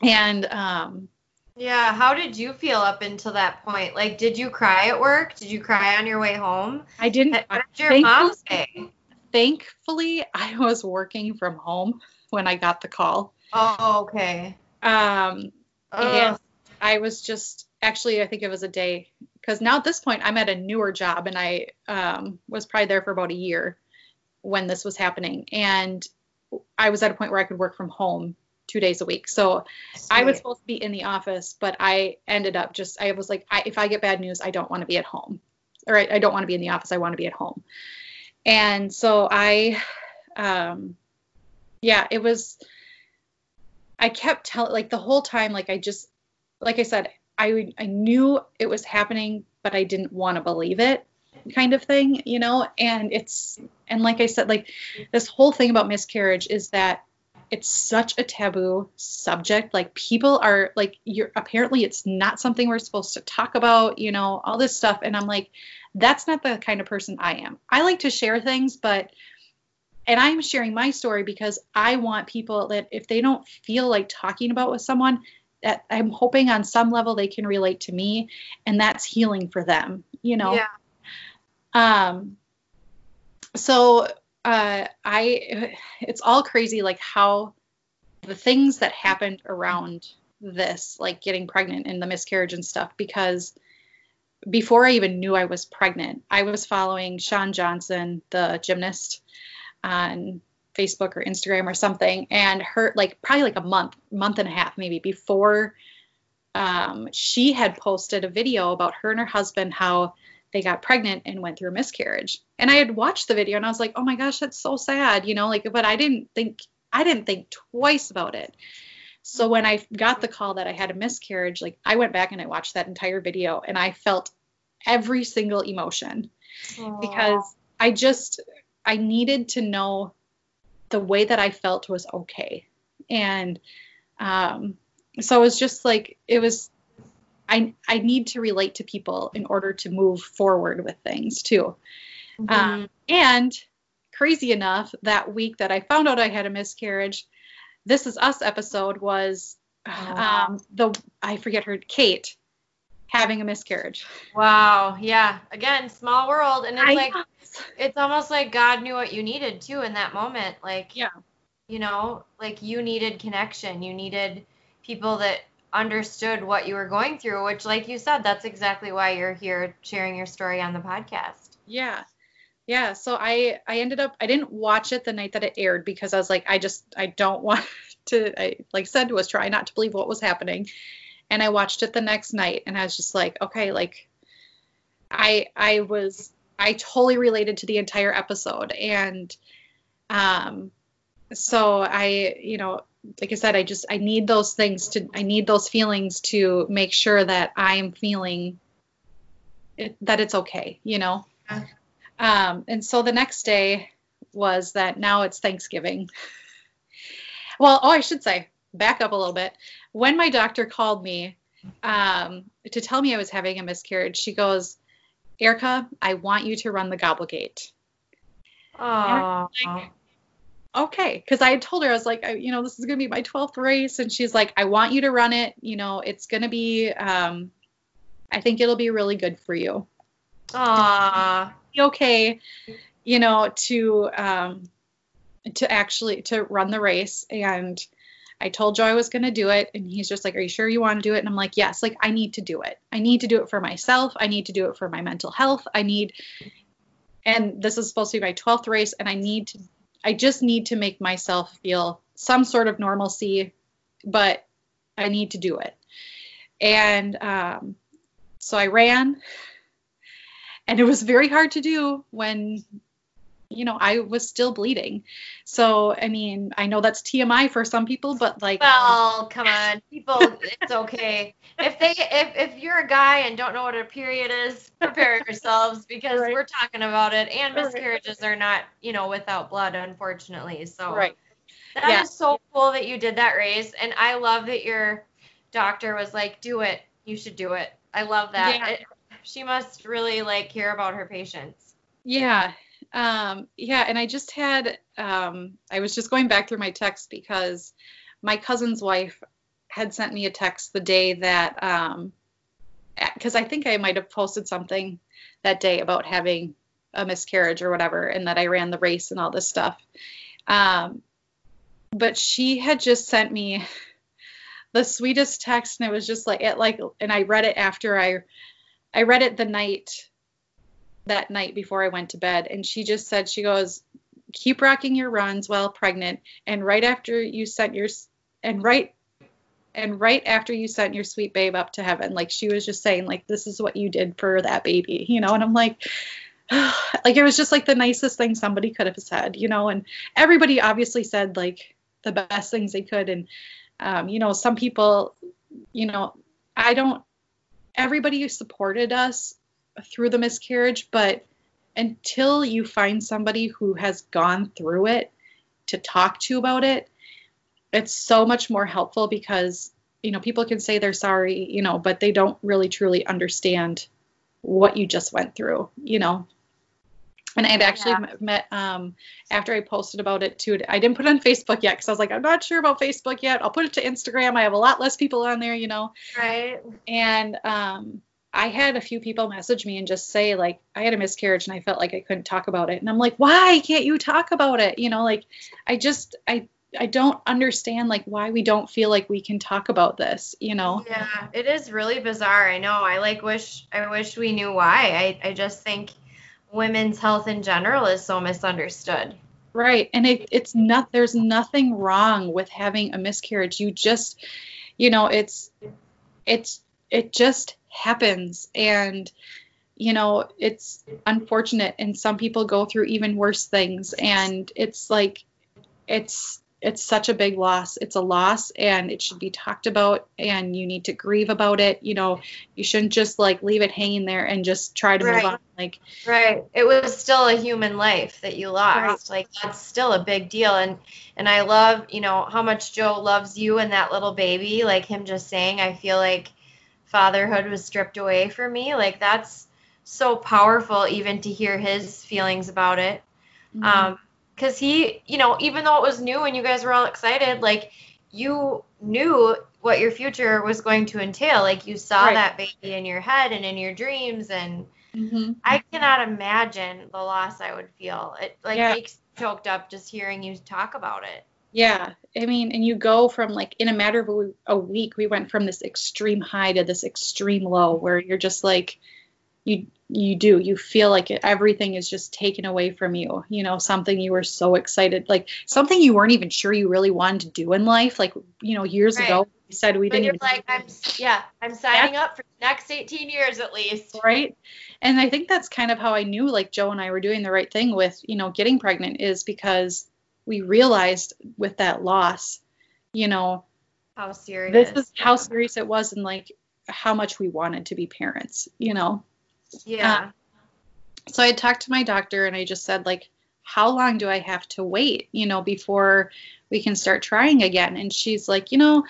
And um yeah how did you feel up until that point? Like did you cry at work? Did you cry on your way home? I didn't what did your mom say? thankfully i was working from home when i got the call. Oh okay. Um and i was just actually i think it was a day because now at this point i'm at a newer job and i um, was probably there for about a year when this was happening. And i was at a point where i could work from home two days a week. So Sweet. i was supposed to be in the office but i ended up just i was like I, if i get bad news i don't want to be at home. Or I, I don't want to be in the office i want to be at home. And so i um yeah it was i kept telling like the whole time like i just like i said I I knew it was happening, but I didn't want to believe it kind of thing, you know? And it's and like I said like this whole thing about miscarriage is that it's such a taboo subject. Like people are like you're apparently it's not something we're supposed to talk about, you know, all this stuff and I'm like that's not the kind of person I am. I like to share things, but and I'm sharing my story because I want people that if they don't feel like talking about with someone, that I'm hoping on some level they can relate to me and that's healing for them, you know? Yeah. Um, so, uh, I, it's all crazy, like how the things that happened around this, like getting pregnant and the miscarriage and stuff, because before I even knew I was pregnant, I was following Shawn Johnson, the gymnast, on Facebook or Instagram or something, and her like probably like a month, month and a half maybe before um, she had posted a video about her and her husband how they got pregnant and went through a miscarriage. And I had watched the video and I was like, oh my gosh, that's so sad, you know, like, but I didn't think I didn't think twice about it. So when I got the call that I had a miscarriage, like I went back and I watched that entire video and I felt every single emotion Aww. because I just I needed to know the way that I felt was okay. And um, so it was just like it was I I need to relate to people in order to move forward with things too. Mm-hmm. Um, and crazy enough, that week that I found out I had a miscarriage, this is us episode was oh. um, the I forget her Kate having a miscarriage. Wow. Yeah. Again, small world, and it's I like know it's almost like God knew what you needed too in that moment. Like, yeah, you know, like you needed connection. You needed people that understood what you were going through, which, like you said, that's exactly why you're here sharing your story on the podcast. Yeah. Yeah, so I I ended up I didn't watch it the night that it aired because I was like I just I don't want to I like said was try not to believe what was happening. And I watched it the next night and I was just like, okay, like I I was I totally related to the entire episode. And um, so I, you know, like I said, I just I need those things to I need those feelings to make sure that I'm feeling it, that it's okay, you know. Um, and so the next day was that now it's Thanksgiving. well, oh, I should say, back up a little bit. When my doctor called me um, to tell me I was having a miscarriage, she goes, Erica, I want you to run the Gobble Gait. Oh. Like, okay. Because I had told her, I was like, you know, this is going to be my 12th race. And she's like, I want you to run it. You know, it's going to be, um, I think it'll be really good for you. Aww. Okay. You know, to, um, to actually to run the race and I told Joe I was going to do it. And he's just like, Are you sure you want to do it? And I'm like, Yes, like I need to do it. I need to do it for myself. I need to do it for my mental health. I need, and this is supposed to be my 12th race. And I need to, I just need to make myself feel some sort of normalcy, but I need to do it. And um, so I ran and it was very hard to do when you know I was still bleeding. So I mean, I know that's TMI for some people, but like Well, come on. People it's okay. If they if if you're a guy and don't know what a period is, prepare yourselves because Right. we're talking about it and Right. miscarriages are not, you know, without blood unfortunately. So right. That is Yeah. so cool that you did that race, and I love that your doctor was like, "Do it. You should do it." I love that. Yeah. It- she must really like care about her patients. Yeah. Um, yeah, and I just had um, I was just going back through my text because my cousin's wife had sent me a text the day that um because I think I might have posted something that day about having a miscarriage or whatever and that I ran the race and all this stuff. Um, but she had just sent me the sweetest text and it was just like it like and I read it after I I read it the night that night before I went to bed. And she just said she goes keep rocking your runs while pregnant and right after you sent your and right and right after you sent your sweet babe up to heaven. Like she was just saying like this is what you did for that baby you know? And I'm like like it was just like the nicest thing somebody could have said you know? And everybody obviously said like the best things they could. And um, you know some people you know I don't everybody who supported us through the miscarriage, but until you find somebody who has gone through it to talk to about it, it's so much more helpful because you know people can say they're sorry, you know, but they don't really truly understand what you just went through, you know. And I'd actually Yeah. met um, after I posted about it too. I didn't put it on Facebook yet because I was like, I'm not sure about Facebook yet. I'll put it to Instagram. I have a lot less people on there, you know Right. and um, I had a few people message me and just say like I had a miscarriage and I felt like I couldn't talk about it, and I'm like, why can't you talk about it? You know, like I just I I don't understand like why we don't feel like we can talk about this. You know, Yeah, it is really bizarre. I know. I like wish I wish we knew why. I I just think women's health in general is so misunderstood. right? And it it's not there's nothing wrong with having a miscarriage. You just you know it's it's it just happens and you know it's unfortunate and some people go through even worse things and it's like it's it's such a big loss it's a loss and it should be talked about and you need to grieve about it you know you shouldn't just like leave it hanging there and just try to Right. move on like Right. It was still a human life that you lost. Like that's still a big deal and and I love, you know, how much Joe loves you and that little baby. Like him just saying I feel like fatherhood was stripped away from me. Like that's so powerful even to hear his feelings about it. Mm-hmm. Um, because he, you know, even though it was new and you guys were all excited, like you knew what your future was going to entail. Like you saw Right. that baby in your head and in your dreams, and Mhm. I cannot imagine the loss I would feel. It like Yeah. makes choked up just hearing you talk about it. Yeah, I mean, and you go from like in a matter of a, week, we went from this extreme high to this extreme low, where you're just like, you you do you feel like it, everything is just taken away from you. You know, something you were so excited, like something you weren't even sure you really wanted to do in life. Like you know, years Right. ago, we said we But didn't you're like, I'm yeah, I'm signing up for the next 18 years at least. right and i think that's kind of how i knew like joe and i were doing the right thing with you know getting pregnant is because we realized with that loss you know How serious? this is how serious it was and like how much we wanted to be parents you know yeah. Um, so i talked to my doctor and i just said like how long do i have to wait you know before we can start trying again and she's like you know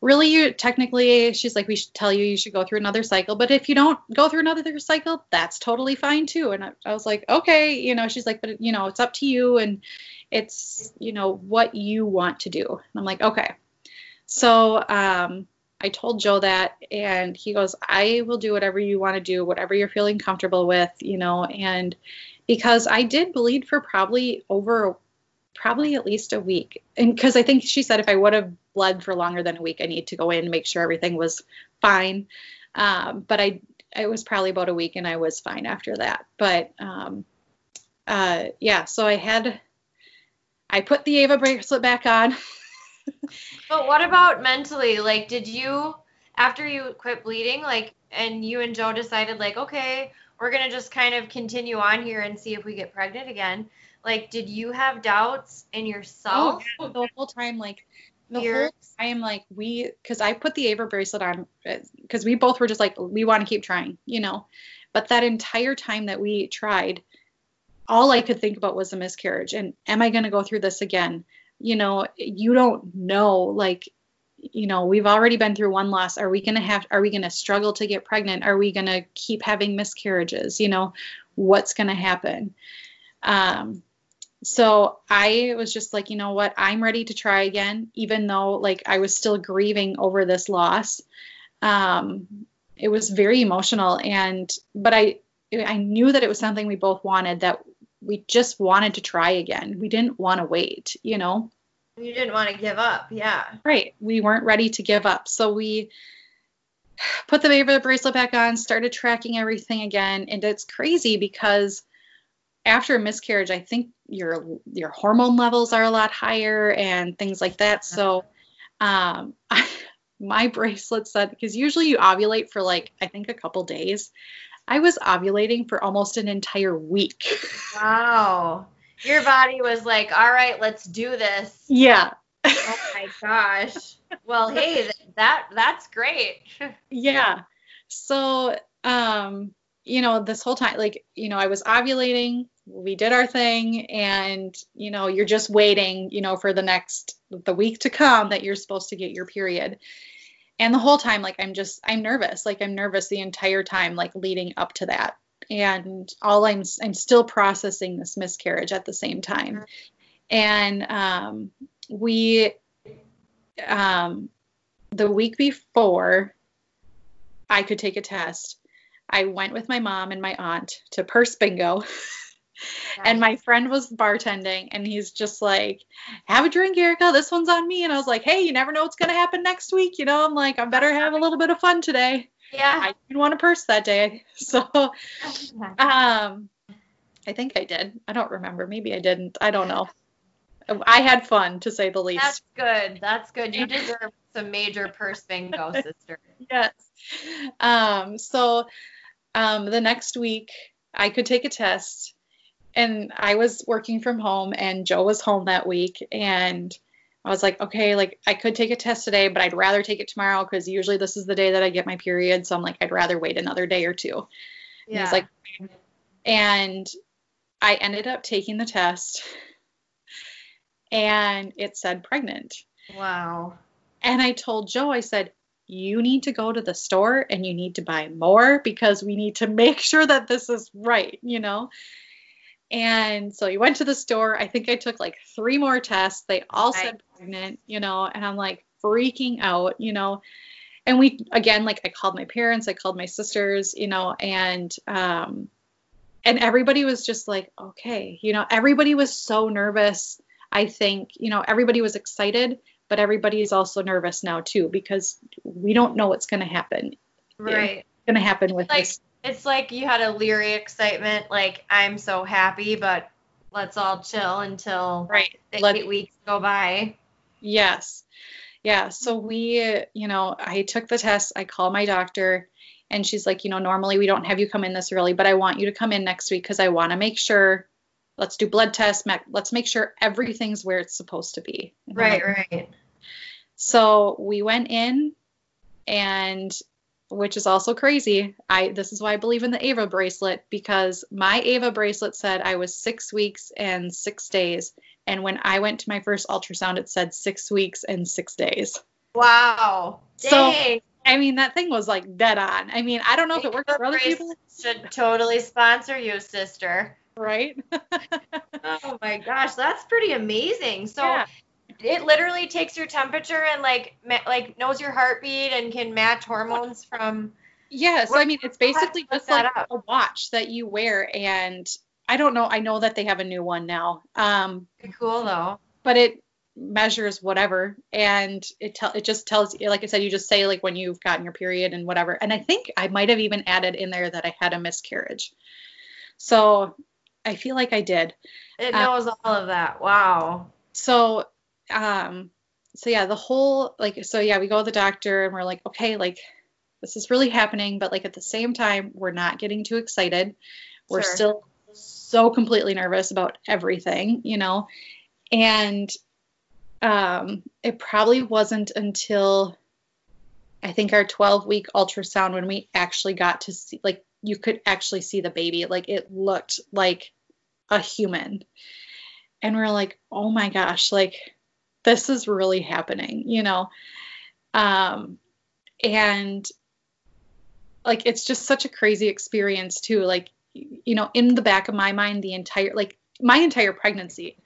really you technically she's like we should tell you you should go through another cycle but if you don't go through another cycle that's totally fine too and I, I was like okay you know she's like but you know it's up to you and it's you know what you want to do and i'm like okay so um I told Joe that, and he goes, I will do whatever you want to do, whatever you're feeling comfortable with, you know. And because I did bleed for probably over, probably at least a week. And because I think she said if I would have bled for longer than a week, I need to go in and make sure everything was fine. Um, but I, it was probably about a week, and I was fine after that. But um, uh, yeah, so I had, I put the Ava bracelet back on. But what about mentally? Like, did you, after you quit bleeding, like, and you and Joe decided, like, okay, we're gonna just kind of continue on here and see if we get pregnant again. Like, did you have doubts in yourself? Oh, the whole time, like the whole time, I'm like we, because I put the Ava bracelet on, because we both were just like, we want to keep trying, you know. But that entire time that we tried, all I could think about was a miscarriage, and am I going to go through this again? You know, you don't know, like. You know, we've already been through one loss. Are we going to have, are we going to struggle to get pregnant? Are we going to keep having miscarriages? You know, what's going to happen? Um, so I was just like, you know what? I'm ready to try again, even though like I was still grieving over this loss. Um, it was very emotional, and but I I knew that it was something we both wanted. That we just wanted to try again. We didn't want to wait, you know. You didn't want to give up, yeah. Right. We weren't ready to give up, so we put the baby bracelet back on, started tracking everything again, and it's crazy because after a miscarriage, I think your your hormone levels are a lot higher and things like that. So, um, my bracelet said because usually you ovulate for like I think a couple days. I was ovulating for almost an entire week. Wow. Your body was like, all right, let's do this. yeah, Oh my gosh. Well, hey, th- that that's great. yeah. So, um, you know, this whole time, like, you know, I was ovulating, we did our thing, and, you know, you're just waiting, you know, for the next, the week to come that you're supposed to get your period. And the whole time, like, I'm just, I'm nervous. Like, I'm nervous the entire time, like, leading up to that. And all I'm, I'm still processing this miscarriage at the same time. And um, we, um, the week before I could take a test, I went with my mom and my aunt to purse bingo. and my friend was bartending and he's just like, have a drink, Erica. This one's on me. And I was like, hey, you never know what's going to happen next week. You know, I'm like, I better have a little bit of fun today. yeah. I didn't want a purse that day. So, um, I think I did. I don't remember. Maybe I didn't. I don't know. I had fun to say the least. That's good. That's good. You deserve some major purse bingo, sister. yes. Um, so um, the next week, I could take a test, and I was working from home, and Joe was home that week, and I was like, okay, like I could take a test today, but I'd rather take it tomorrow because usually this is the day that I get my period. So I'm like, I'd rather wait another day or two. And Yeah. he's like, and I ended up taking the test, and it said pregnant. wow. And I told Joe, I said, you need to go to the store and you need to buy more because we need to make sure that this is right, you know? And so he went to the store. I think I took like three more tests. They all said pregnant, you know, and I'm like freaking out, you know. And we, again, like I called my parents, I called my sisters, you know, and, um, and everybody was just like, okay, you know, everybody was so nervous. I think, you know, everybody was excited, but everybody is also nervous now too because we don't know what's going to happen. Right. Going to happen with Like this. It's like you had a leery excitement, like I'm so happy, but let's all chill until Right. the Let- eight weeks go by. Yes. Yeah. So we, you know, I took the test. I called my doctor and she's like, you know, normally we don't have you come in this early, but I want you to come in next week because I want to make sure. Let's do blood tests. Let's make sure everything's where it's supposed to be. Right, like, right. So we went in, and which is also crazy. I this is why I believe in the Ava bracelet because my Ava bracelet said I was six weeks and six days, and when I went to my first ultrasound, it said six weeks and six days. Wow. So- I mean, that thing was like dead on. I mean, I don't know if it works for other people, Should totally sponsor you, sister. right? Oh my gosh, that's pretty amazing. So Yeah. It literally takes your temperature and like ma- like knows your heartbeat and can match hormones from. Yeah, so I mean, it's basically just like up. a watch that you wear, and I don't know. I know that they have a new one now. Um, Pretty cool though. but it measures whatever and it tell it just tells you like I said you just say like when you've gotten your period and whatever and I think I might have even added in there that I had a miscarriage so I feel like I did It Uh, knows all of that. Wow. so um so yeah the whole like so yeah we go to the doctor and we're like okay like this is really happening, but like at the same time, we're not getting too excited. We're Sure. still so completely nervous about everything, you know. And um, it probably wasn't until I think our 12 week ultrasound when we actually got to see, like, you could actually see the baby. Like, it looked like a human. And we're like, oh my gosh, like, this is really happening, you know? Um, and like, it's just such a crazy experience, too. Like, you know, in the back of my mind, the entire, like, my entire pregnancy,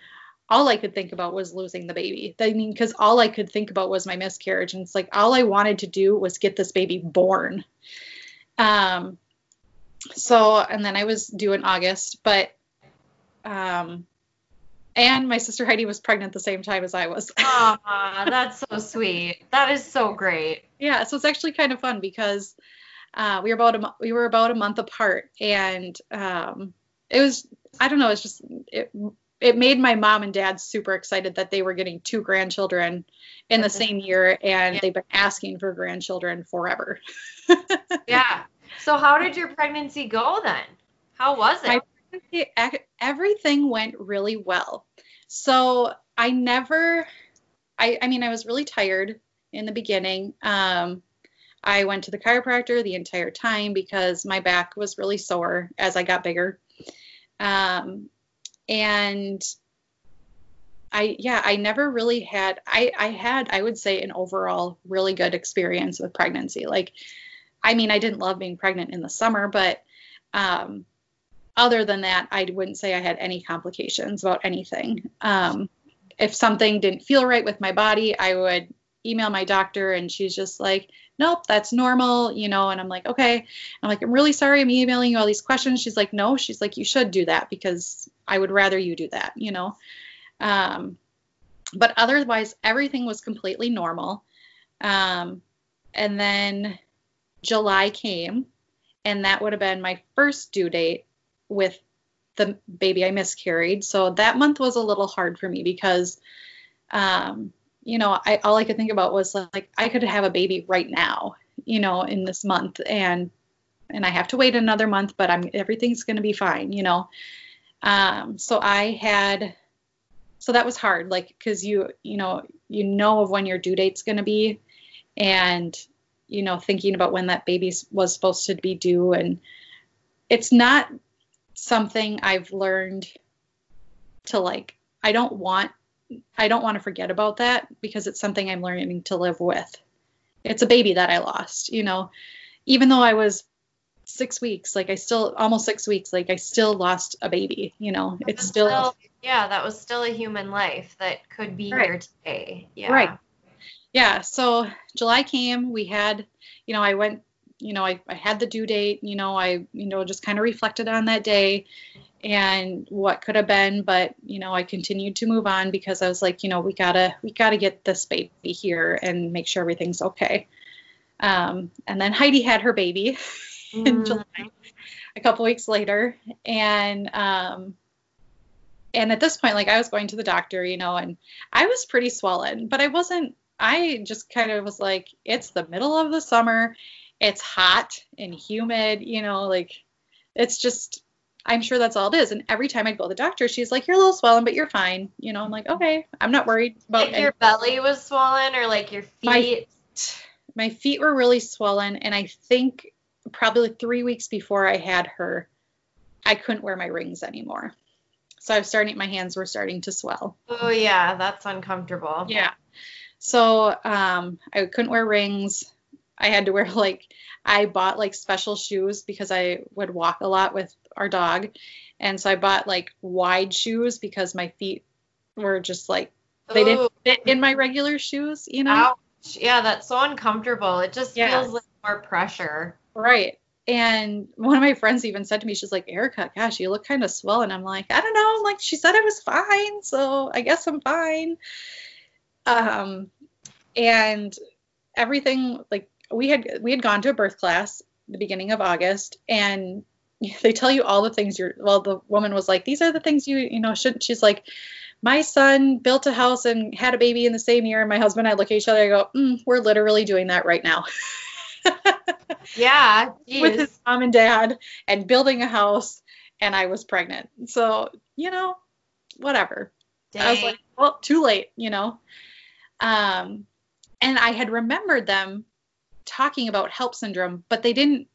all I could think about was losing the baby. I mean, because all I could think about was my miscarriage. And it's like all I wanted to do was get this baby born. Um, so, and then I was due in August, but, um, and my sister Heidi was pregnant the same time as I was. Aw, that's so sweet. That is so great. yeah, so it's actually kind of fun because uh, we were about a we were about a month apart, and um, it was I don't know, it's just it it made my mom and dad super excited that they were getting two grandchildren in the same year, and Yeah. they've been asking for grandchildren forever. Yeah. So how did your pregnancy go then? How was it? My everything went really well. So I never, I, I mean, I was really tired in the beginning. Um, I went to the chiropractor the entire time because my back was really sore as I got bigger. Um, and I, yeah, I never really had, I, I had, I would say, an overall really good experience with pregnancy. Like, I mean, I didn't love being pregnant in the summer, but um, other than that, I wouldn't say I had any complications about anything. Um, if something didn't feel right with my body, I would email my doctor, and she's just like, "Nope, that's normal," you know. And I'm like, "Okay." I'm like, "I'm really sorry, I'm emailing you all these questions." She's like, "No," she's like, "You should do that because I would rather you do that," you know. Um, but otherwise, everything was completely normal. Um, and then July came, and that would have been my first due date with the baby I miscarried. So that month was a little hard for me because, um, you know, I all I could think about was like I could have a baby right now, you know, in this month, and and I have to wait another month, but I'm everything's going to be fine, you know. Um, so I had, so that was hard, like because you you know you know of when your due date's going to be, and you know thinking about when that baby was supposed to be due, and it's not something I've learned to like. I don't want I don't want to forget about that because it's something I'm learning to live with. It's a baby that I lost, you know. Even though I was six weeks, like I still almost six weeks, like I still lost a baby, you know. It's That's still yeah, that was still a human life that could be Right. here today. Yeah. Right. yeah. So July came, we had, you know, I went, you know, I, I had the due date, you know, I, you know, just kind of reflected on that day and what could have been, but you know, I continued to move on because I was like, you know, we gotta, we gotta get this baby here and make sure everything's okay. Um, and then Heidi had her baby in Mm. July, a couple weeks later, and um, and at this point, like I was going to the doctor, you know, and I was pretty swollen, but I wasn't. I just kind of was like, it's the middle of the summer, it's hot and humid, you know, like it's just. I'm sure that's all it is. And every time I go to the doctor, she's like, "You're a little swollen, but you're fine." You know, I'm like, "Okay, I'm not worried about." Like your belly was swollen or like your My- feet? my feet were really swollen and i think probably three weeks before i had her i couldn't wear my rings anymore so i was starting my hands were starting to swell Oh yeah, that's uncomfortable. yeah so um i couldn't wear rings i had to wear like i bought like special shoes because i would walk a lot with our dog and so i bought like wide shoes because my feet were just like they Ooh, didn't fit in my regular shoes you know ouch. Yeah, that's so uncomfortable. It just Yeah. feels like more pressure. Right. And one of my friends even said to me, she's like, Erica, gosh, you look kind of swollen. I'm like, I don't know. Like, she said I was fine, so I guess I'm fine. Um, and everything like we had we had gone to a birth class the beginning of August, and they tell you all the things you're. Well, the woman was like, these are the things you you know shouldn't." She's like. My son built a house and had a baby in the same year, and my husband and I look at each other. I go, mm, "We're literally doing that right now." Yeah. with his mom and dad and building a house and I was pregnant. So, you know, whatever. I was like, well, too late, you know. Um, and I had remembered them talking about HELLP syndrome, but they didn't.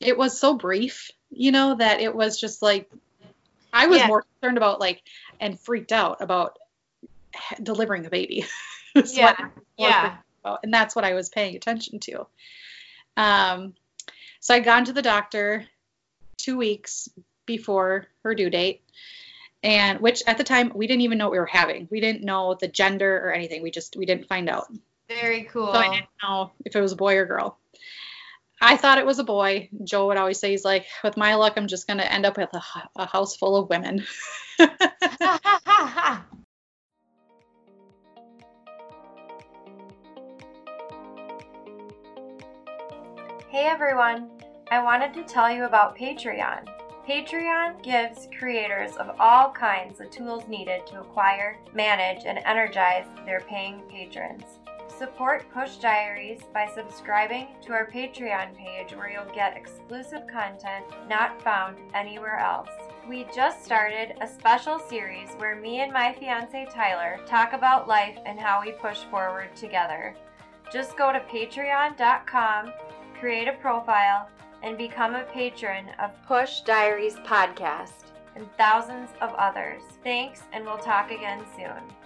It was so brief, you know, that it was just like I was Yeah. more concerned about like and freaked out about delivering a baby. Yeah. Yeah. and that's what I was paying attention to. Um, so I'd gone to the doctor two weeks before her due date, and which at the time we didn't even know what we were having. We didn't know the gender or anything. We just we didn't find out. Very cool. So I didn't know if it was a boy or girl. I thought it was a boy. Joe would always say he's like, with my luck, I'm just gonna end up with a house full of women. Hey everyone! I wanted to tell you about Patreon. Patreon gives creators of all kinds the tools needed to acquire, manage, and energize their paying patrons. Support Push Diaries by subscribing to our Patreon page where you'll get exclusive content not found anywhere else. We just started a special series where me and my fiance Tyler talk about life and how we push forward together. Just go to patreon.com create a profile, and become a patron of Push Diaries Podcast and thousands of others. Thanks, and we'll talk again soon.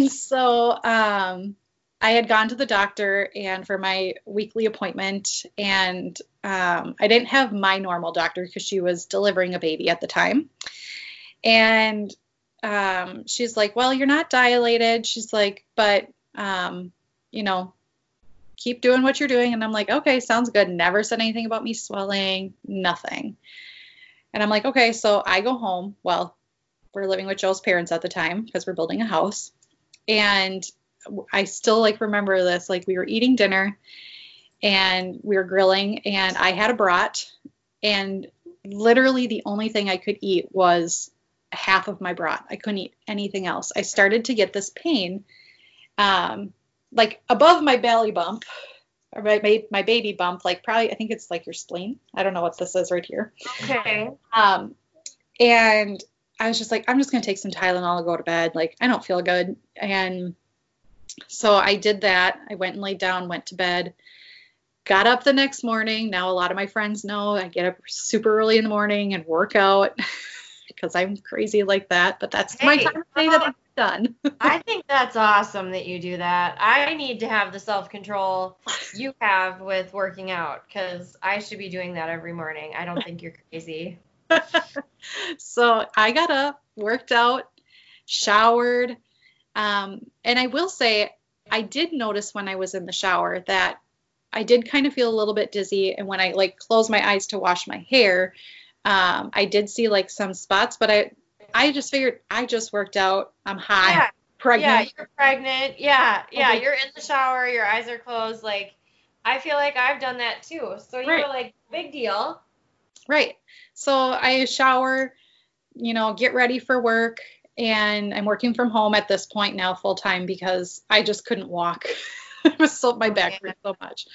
And so um, I had gone to the doctor and for my weekly appointment, and um, I didn't have my normal doctor because she was delivering a baby at the time. And um, she's like, "Well, you're not dilated." She's like, "But um, you know, keep doing what you're doing." And I'm like, "Okay, sounds good." Never said anything about me swelling, nothing. And I'm like, "Okay." So I go home. Well, we're living with Joe's parents at the time because we're building a house and I still like remember this. Like we were eating dinner and we were grilling and I had a brat and literally the only thing I could eat was half of my brat. I couldn't eat anything else. I started to get this pain um like above my belly bump or my, my, my baby bump like probably I think it's like your spleen. I don't know what this is right here. okay. Um, and I was just like, I'm just gonna take some Tylenol and go to bed. Like, I don't feel good. And so I did that. I went and laid down, went to bed, got up the next morning. Now a lot of my friends know I get up super early in the morning and work out because I'm crazy like that. But that's my time day that I'm done. I think that's awesome that you do that. I need to have the self control you have with working out because I should be doing that every morning. I don't think you're crazy. so I got up, worked out, showered. Um, and I will say, I did notice when I was in the shower that I did kind of feel a little bit dizzy. And when I like closed my eyes to wash my hair, um, I did see like some spots, but I, I just figured I just worked out. I'm high, Yeah, pregnant. yeah, you're pregnant. Yeah, yeah, Okay. you're in the shower, your eyes are closed. Like, I feel like I've done that too. So you Right. like, big deal. Right. So I shower, you know, get ready for work. And I'm working from home at this point now full time because I just couldn't walk. it was so my back hurt so much.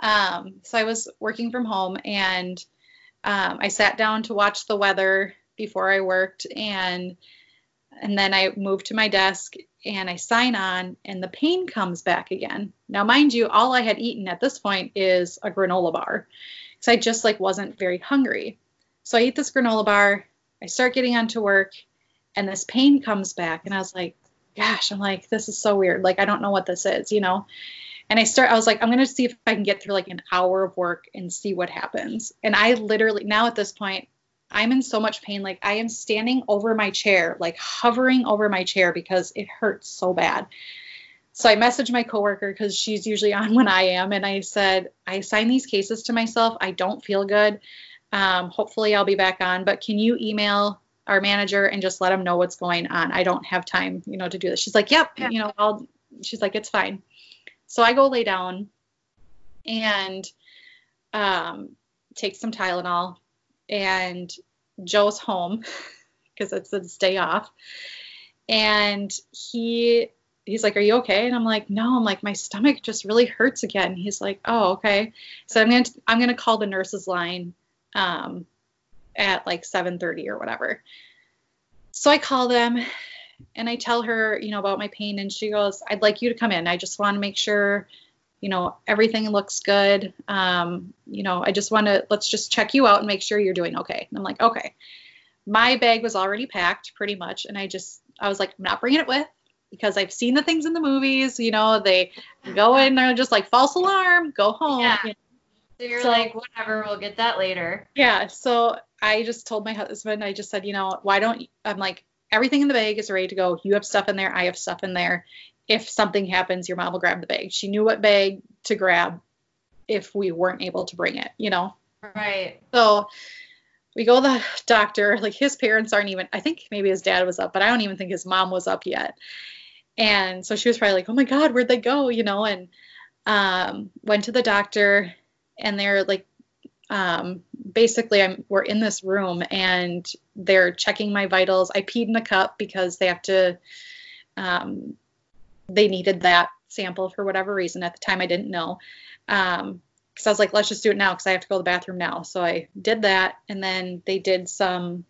Um, so I was working from home and um, I sat down to watch the weather before I worked and and then I moved to my desk and I sign on and the pain comes back again. Now mind you, all I had eaten at this point is a granola bar because I just like wasn't very hungry. So I eat this granola bar, I start getting onto work, and this pain comes back, and I was like, gosh, I'm like, this is so weird. Like I don't know what this is, you know. And I start, I was like, I'm gonna see if I can get through like an hour of work and see what happens. And I literally now at this point, I'm in so much pain. Like I am standing over my chair, like hovering over my chair because it hurts so bad. So I messaged my coworker because she's usually on when I am, and I said, I assign these cases to myself. I don't feel good. Um, hopefully, I'll be back on, but can you email our manager and just let them know what's going on? I don't have time, you know, to do this. She's like, Yep, Yeah. you know, I'll. She's like, It's fine. So I go lay down, and um, takes some Tylenol, and Joe's home because it's his day off. And he he's like, "Are you okay?" And I'm like, "No." I'm like, "My stomach just really hurts again." He's like, "Oh, okay." So I'm gonna I'm gonna call the nurses line um, at like 7:30 or whatever. So I call them and I tell her, you know, about my pain, and she goes, "I'd like you to come in. I just want to make sure." You know, everything looks good. Um, you know, I just want to let's just check you out and make sure you're doing okay. And I'm like, okay. My bag was already packed pretty much, and I just I was like, I'm not bringing it with because I've seen the things in the movies. You know, they go in, they're just like false alarm, go home. Yeah. you know. So you're So- like, whatever, we'll get that later. Yeah. So I just told my husband, I just said, you know, why don't I'm like, everything in the bag is ready to go. You have stuff in there. I have stuff in there. If something happens, your mom will grab the bag. She knew what bag to grab if we weren't able to bring it, you know? Right. So we go to the doctor. Like his parents aren't even, I think maybe his dad was up, but I don't even think his mom was up yet. And so she was probably like, oh my God, where'd they go? You know, and um, went to the doctor and they're like, um, basically I'm, we're in this room and they're checking my vitals. I peed in a cup because they have to, um, they needed that sample for whatever reason. At the time, I didn't know. Um, because I was like, let's just do it now because I have to go to the bathroom now. So I did that, and then they did some,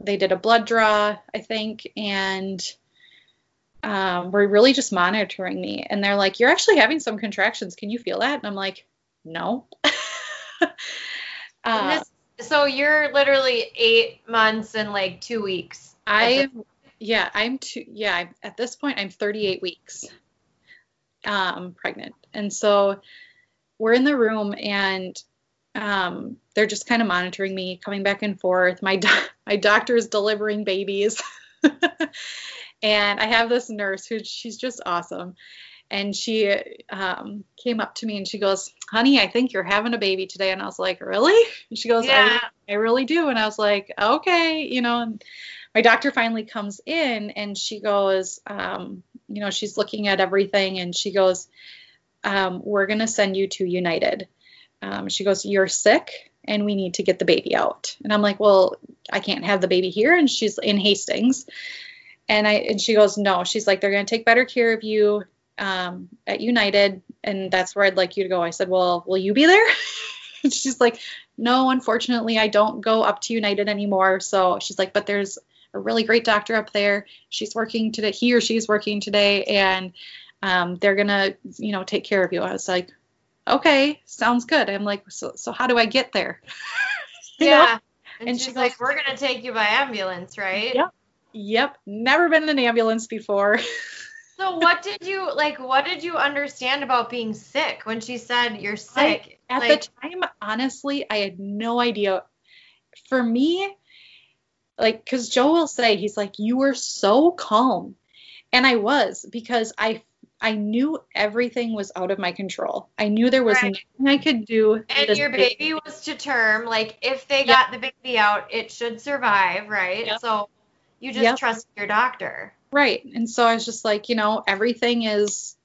they did a blood draw, I think, and um, were really just monitoring me. And they're like, you're actually having some contractions. Can you feel that? And I'm like, no. Uh, this- so you're literally eight months and like two weeks. I, yeah, I'm two, yeah, I'm, at this point, I'm 38 weeks um, pregnant. And so we're in the room and um, they're just kind of monitoring me, coming back and forth. My, do- my doctor is delivering babies. and I have this nurse who she's just awesome. And she um, came up to me and she goes, Honey, I think you're having a baby today. And I was like, Really? And she goes, I Yeah. I really do. And I was like, okay, you know, and my doctor finally comes in and she goes, um, you know, she's looking at everything and she goes, um, we're going to send you to United. Um, she goes, you're sick and we need to get the baby out. And I'm like, well, I can't have the baby here. And she's in Hastings. And I, and she goes, no, she's like, they're going to take better care of you um, at United. And that's where I'd like you to go. I said, well, will you be there? She's like, no, unfortunately, I don't go up to United anymore. So she's like, but there's a really great doctor up there. She's working today. He or she's working today, and um, they're gonna, you know, take care of you. I was like, okay, sounds good. I'm like, so, so how do I get there? You know? yeah. And, And she's she like, we're gonna take you by ambulance, right? Yep. Yep. Never been in an ambulance before. So what did you like? What did you understand about being sick when she said you're sick? At like, the time, honestly, I had no idea. For me, like, because Joe will say, he's like, you were so calm. And I was because I I knew everything was out of my control. I knew there was Right. nothing I could do. and your baby was to term. Like if they Yep. got the baby out, it should survive, right? Yep. So you just Yep. trust your doctor. Right. And so I was just like, you know, everything is,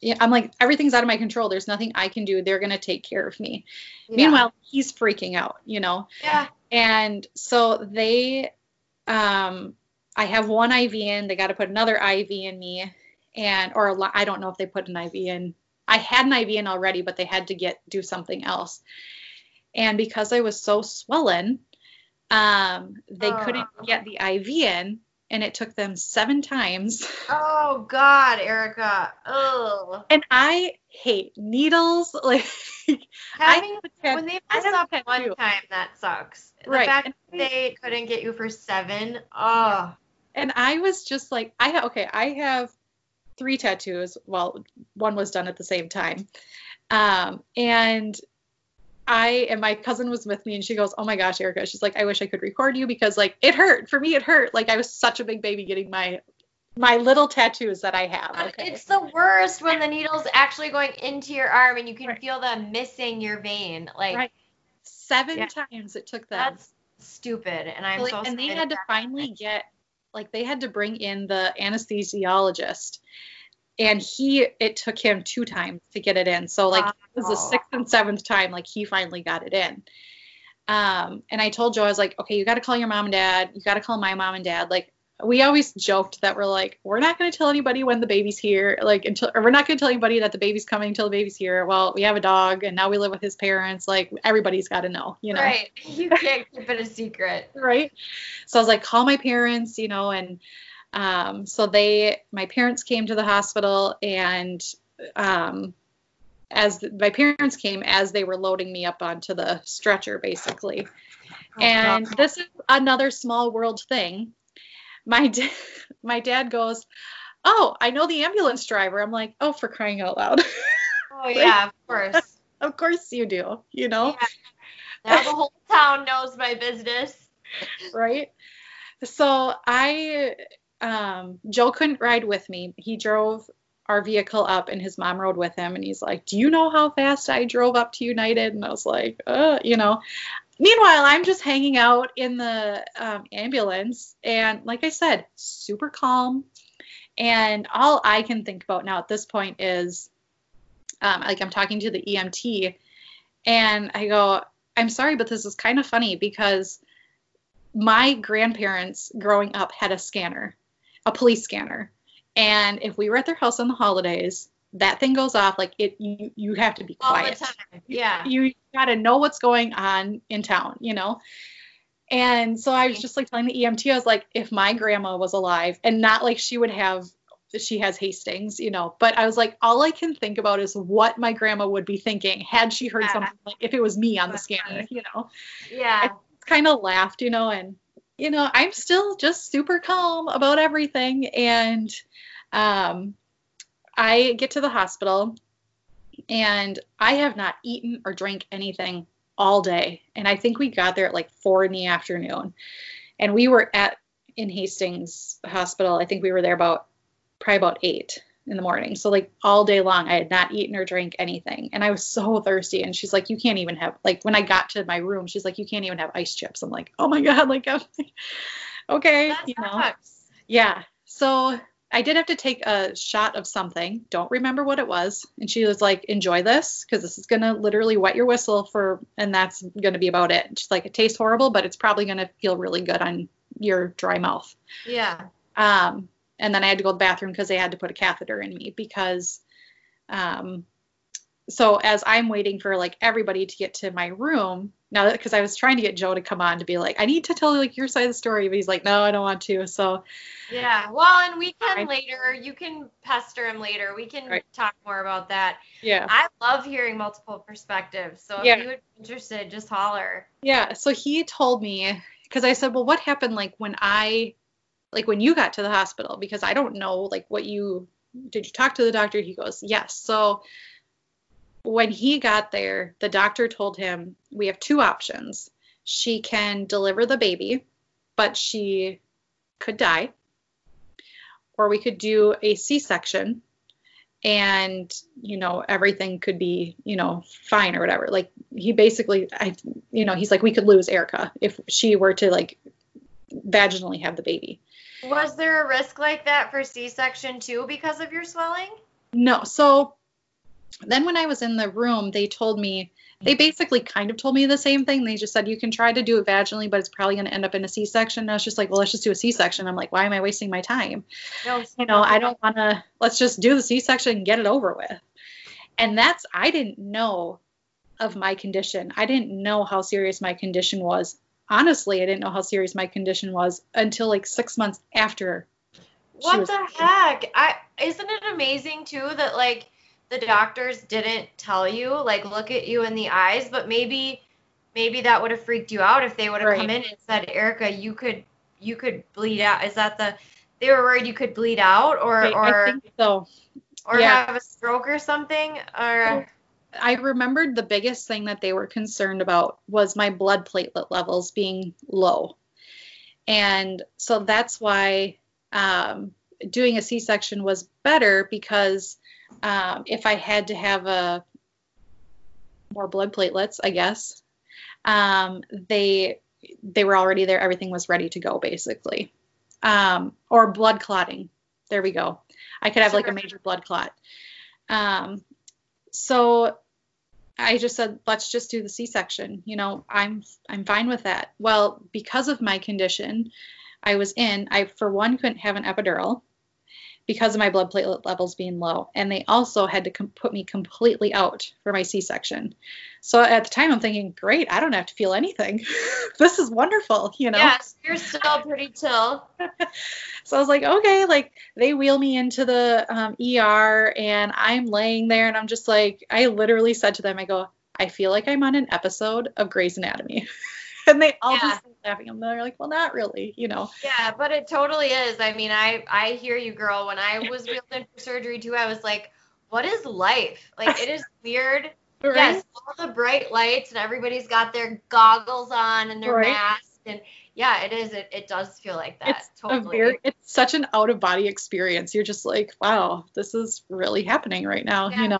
yeah, I'm like, everything's out of my control. There's nothing I can do. They're going to take care of me. Meanwhile, he's freaking out, you know? yeah. And so they, um, I have one IV in, they got to put another IV in me. And, or a I don't know if they put an IV in. I had an IV in already, but they had to get, do something else. And because I was so swollen, um, they couldn't Oh. get the IV in. And it took them seven times. Oh God, Erica. Oh. And I hate needles. Like Having have tat- when they I mess up one time, that sucks. The Right, fact and that they couldn't get you for seven. Oh. and I was just like, I ha- okay, I have three tattoos. Well, one was done at the same time, um, and I and my cousin was with me, and she goes, "Oh my gosh, Erica," she's like, "I wish I could record you because like it hurt for me. It hurt. Like I was such a big baby getting my my little tattoos that I have." Okay, It's the worst when the needle's actually going into your arm and you can Right. feel them missing your vein. Like Right. seven Yeah. times it took them. that's stupid. And I'm Like, so and they had to finally get like they had to bring in the anesthesiologist and he it took him two times to get it in. So like it was the sixth and seventh time like he finally got it in. Um, and I told Joe I was like, okay, you got to call your mom and dad. You got to call my mom and dad. Like we always joked that we're like, we're not going to tell anybody when the baby's here, like until, or we're not going to tell anybody that the baby's coming until the baby's here. Well, we have a dog, and now we live with his parents. Like everybody's got to know, you know Right. You can't keep it a secret. right so i was like call my parents you know and um, so they my parents came to the hospital and um, as the, my parents came as they were loading me up onto the stretcher basically Oh, and God. this is another small world thing my da- my dad goes oh i know the ambulance driver i'm like oh for crying out loud oh yeah, of course. of course you do you know Yeah. Now the whole town knows my business. right? So I, um, Joe couldn't ride with me. He drove our vehicle up, and his mom rode with him. And he's like, "Do you know how fast I drove up to United?" And I was like, "Uh, you know." Meanwhile, I'm just hanging out in the um, ambulance, and like I said, super calm. And all I can think about now at this point is, um, like I'm talking to the EMT, and I go, I'm sorry, but this is kind of funny because my grandparents growing up had a scanner, a police scanner. And if we were at their house on the holidays, that thing goes off like it you, you have to be quiet. Yeah. You got to know what's going on in town, you know. And so I was just like telling the EMT, I was like, if my grandma was alive, and not like she would have, she has Hastings, you know, but I was like, all I can think about is what my grandma would be thinking had she heard Yeah. something like if it was me on the scanner, you know Yeah. kind of laughed, you know, and you know, I'm still just super calm about everything. And um, I get to the hospital, and I have not eaten or drank anything all day. And I think we got there at like four in the afternoon, and we were at in Hastings Hospital. I think we were there about probably about eight in the morning. So like all day long, I had not eaten or drank anything, and I was so thirsty. And she's like, "You can't even have like." When I got to my room, she's like, "You can't even have ice chips." I'm like, "Oh my god!" Like, I'm okay, That you know, sucks. yeah. So I did have to take a shot of something. Don't remember what it was. And she was like, "Enjoy this, because this is gonna literally wet your whistle for, and that's gonna be about it." And she's like, "It tastes horrible, but it's probably gonna feel really good on your dry mouth." Yeah. Um, and then I had to go to the bathroom because they had to put a catheter in me because, um, so as I'm waiting for like everybody to get to my room now, because I was trying to get Joe to come on to be like, I need to tell like your side of the story, but he's like, no, I don't want to. So Yeah. Well, and we can Fine. later. You can pester him later. We can Right. talk more about that. yeah, I love hearing multiple perspectives. So if Yeah. you would be interested, just holler. yeah. So he told me because I said, well, what happened like when I, like when you got to the hospital? Because I don't know like what you did. You talk to the doctor? He goes, yes. So when he got there, the doctor told him we have two options. She can deliver the baby, but she could die, or we could do a C-section, and you know everything could be you know fine or whatever. Like he basically, I you know he's like we could lose Erica if she were to like vaginally have the baby. Was there a risk like that for C-section too because of your swelling? No. So then when I was in the room, they told me, they basically kind of told me the same thing. They just said, you can try to do it vaginally, but it's probably going to end up in a C section. And I was just like, well, let's just do a C section. I'm like, why am I wasting my time? No. You know, I don't want to, let's just do the C section and get it over with. And that's, I didn't know of my condition. I didn't know how serious my condition was. Honestly, I didn't know how serious my condition was until like six months after What the heck? I isn't it amazing too that like the doctors didn't tell you, like look at you in the eyes, but maybe maybe that would have freaked you out if they would have Right. come in and said, Erica, you could you could bleed out. Is that the they were worried you could bleed out or I- or I think so. or yeah. have a stroke or something? Or I remembered the biggest thing that they were concerned about was my blood platelet levels being low. And so that's why um, doing a C section was better because um, if I had to have a more blood platelets, I guess, um, they they were already there. Everything was ready to go, basically. Um, or blood clotting. There we go. I could have like a major blood clot. Um, so I just said, let's just do the C-section. You know, I'm I'm fine with that. Well, because of my condition, I was in. I for one couldn't have an epidural because of my blood platelet levels being low, and they also had to com- put me completely out for my C-section. So at the time, I'm thinking, great, I don't have to feel anything. this is wonderful, you know. Yes, you're still pretty chill. So I was like, okay, like they wheel me into the um, ER and I'm laying there and I'm just like, I literally said to them, I go, I feel like I'm on an episode of Grey's Anatomy. and they all Yeah. just laughing. And they're like, well, not really, you know. Yeah, but it totally is. I mean, I I hear you, girl. When I was wheeled in for surgery too, I was like, what is life? Like it is weird. Right? Yes, all the bright lights and everybody's got their goggles on and their Right. masks and yeah, it is. It, it does feel like that. It's totally. very, it's such an out of body experience. You're just like, wow, this is really happening right now, Yeah. you know.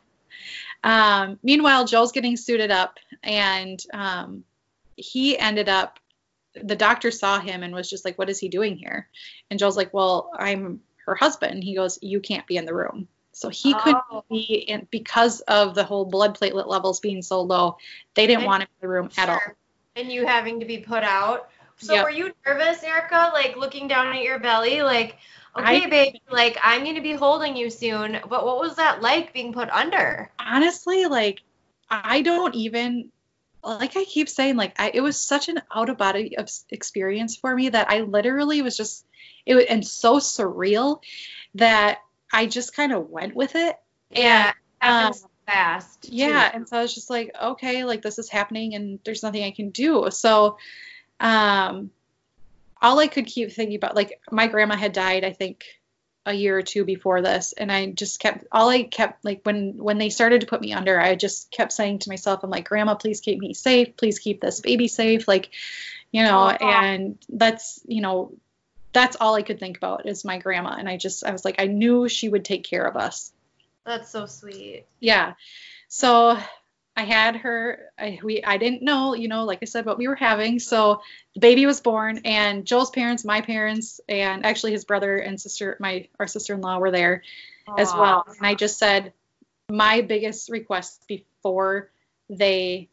Um, meanwhile, Joel's getting suited up, and um, he ended up. The doctor saw him and was just like, "What is he doing here?" And Joel's like, "Well, I'm her husband." He goes, "You can't be in the room." So he couldn't Oh. be in because of the whole blood platelet levels being so low. They didn't And- want him in the room at all. And you having to be put out. So Yep. were you nervous, Erica? Like looking down at your belly, like, okay, I- babe, like I'm gonna be holding you soon. But what was that like being put under? honestly, like I don't even like I keep saying, like I, it was such an out of body experience for me that I literally was just it was and so surreal that I just kind of went with it. Yeah, And, happens fast. too. yeah, and so I was just like, okay, like this is happening and there's nothing I can do. So um all I could keep thinking about like my grandma had died, I think a year or two before this and I just kept all I kept like when when they started to put me under, I just kept saying to myself, I'm like, Grandma, please keep me safe, please keep this baby safe, like, you know, and that's you know, that's all I could think about is my grandma. And I just I was like, I knew she would take care of us That's so sweet. yeah so i had her I, we i didn't know you know like i said what we were having so the baby was born and joel's parents my parents and actually his brother and sister my our sister-in-law were there as well and i just said my biggest request before they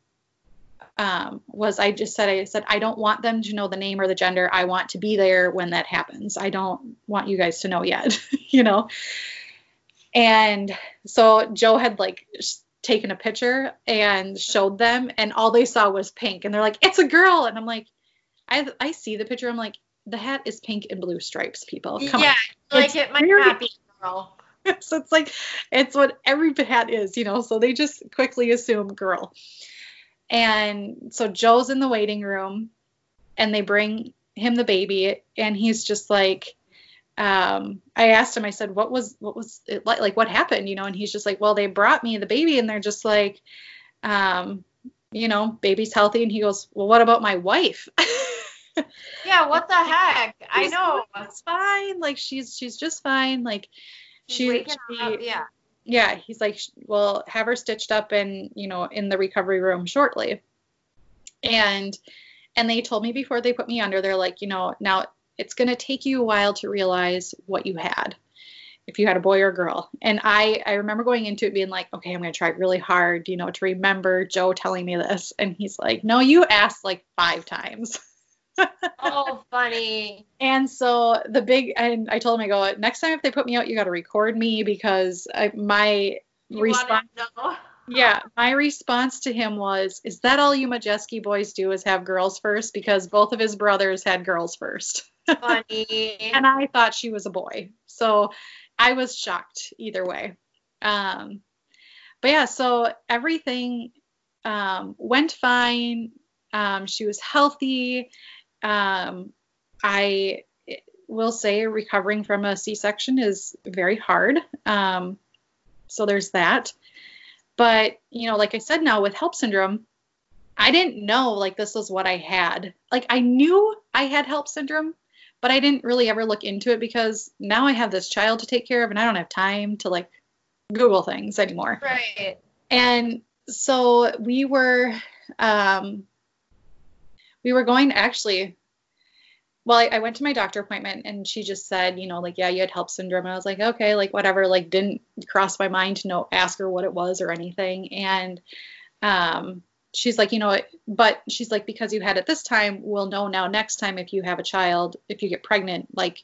um, was I just said I said I don't want them to know the name or the gender. I want to be there when that happens. I don't want you guys to know yet, you know. And so Joe had like taken a picture and showed them, and all they saw was pink, and they're like, "It's a girl," and I'm like, I I see the picture. I'm like, the hat is pink and blue stripes, people. Come yeah, like It's it might very- not be girl. so it's like it's what every hat is, you know. So they just quickly assume girl. And so Joe's in the waiting room, and they bring him the baby, and he's just like, um, I asked him, I said, what was what was it like? Like what happened, you know? And he's just like, well, they brought me the baby, and they're just like, um, you know, baby's healthy, and he goes, well, what about my wife? Yeah, what the heck? I know. It's fine. Like she's she's just fine. Like She's she, she up. Yeah. yeah, he's like, well, have her stitched up and you know in the recovery room shortly. And and they told me before they put me under, they're like, you know, now it's gonna take you a while to realize what you had, if you had a boy or a girl. And I I remember going into it being like, okay, I'm gonna try really hard, you know, to remember Joe telling me this, and he's like, no, you asked like five times. Oh, funny. And so the big and I told him I go next time if they put me out you got to record me because I, my You response yeah my response to him was is that all you Majeski boys do is have girls first because both of his brothers had girls first Funny. and I thought she was a boy so I was shocked either way um but yeah so everything um went fine um she was healthy um I will say recovering from a C-section is very hard. Um, so there's that. But you know, like I said, now with HELLP syndrome, I didn't know like this was what I had. Like I knew I had HELLP syndrome, but I didn't really ever look into it because now I have this child to take care of, and I don't have time to like Google things anymore. Right. And so we were um we were going to actually well, I, I went to my doctor appointment and she just said, you know, like, yeah, you had HELLP syndrome. And I was like, okay, like whatever, like didn't cross my mind to know, ask her what it was or anything. And um, she's like, you know, but she's like, because you had it this time, we'll know now next time if you have a child, if you get pregnant, like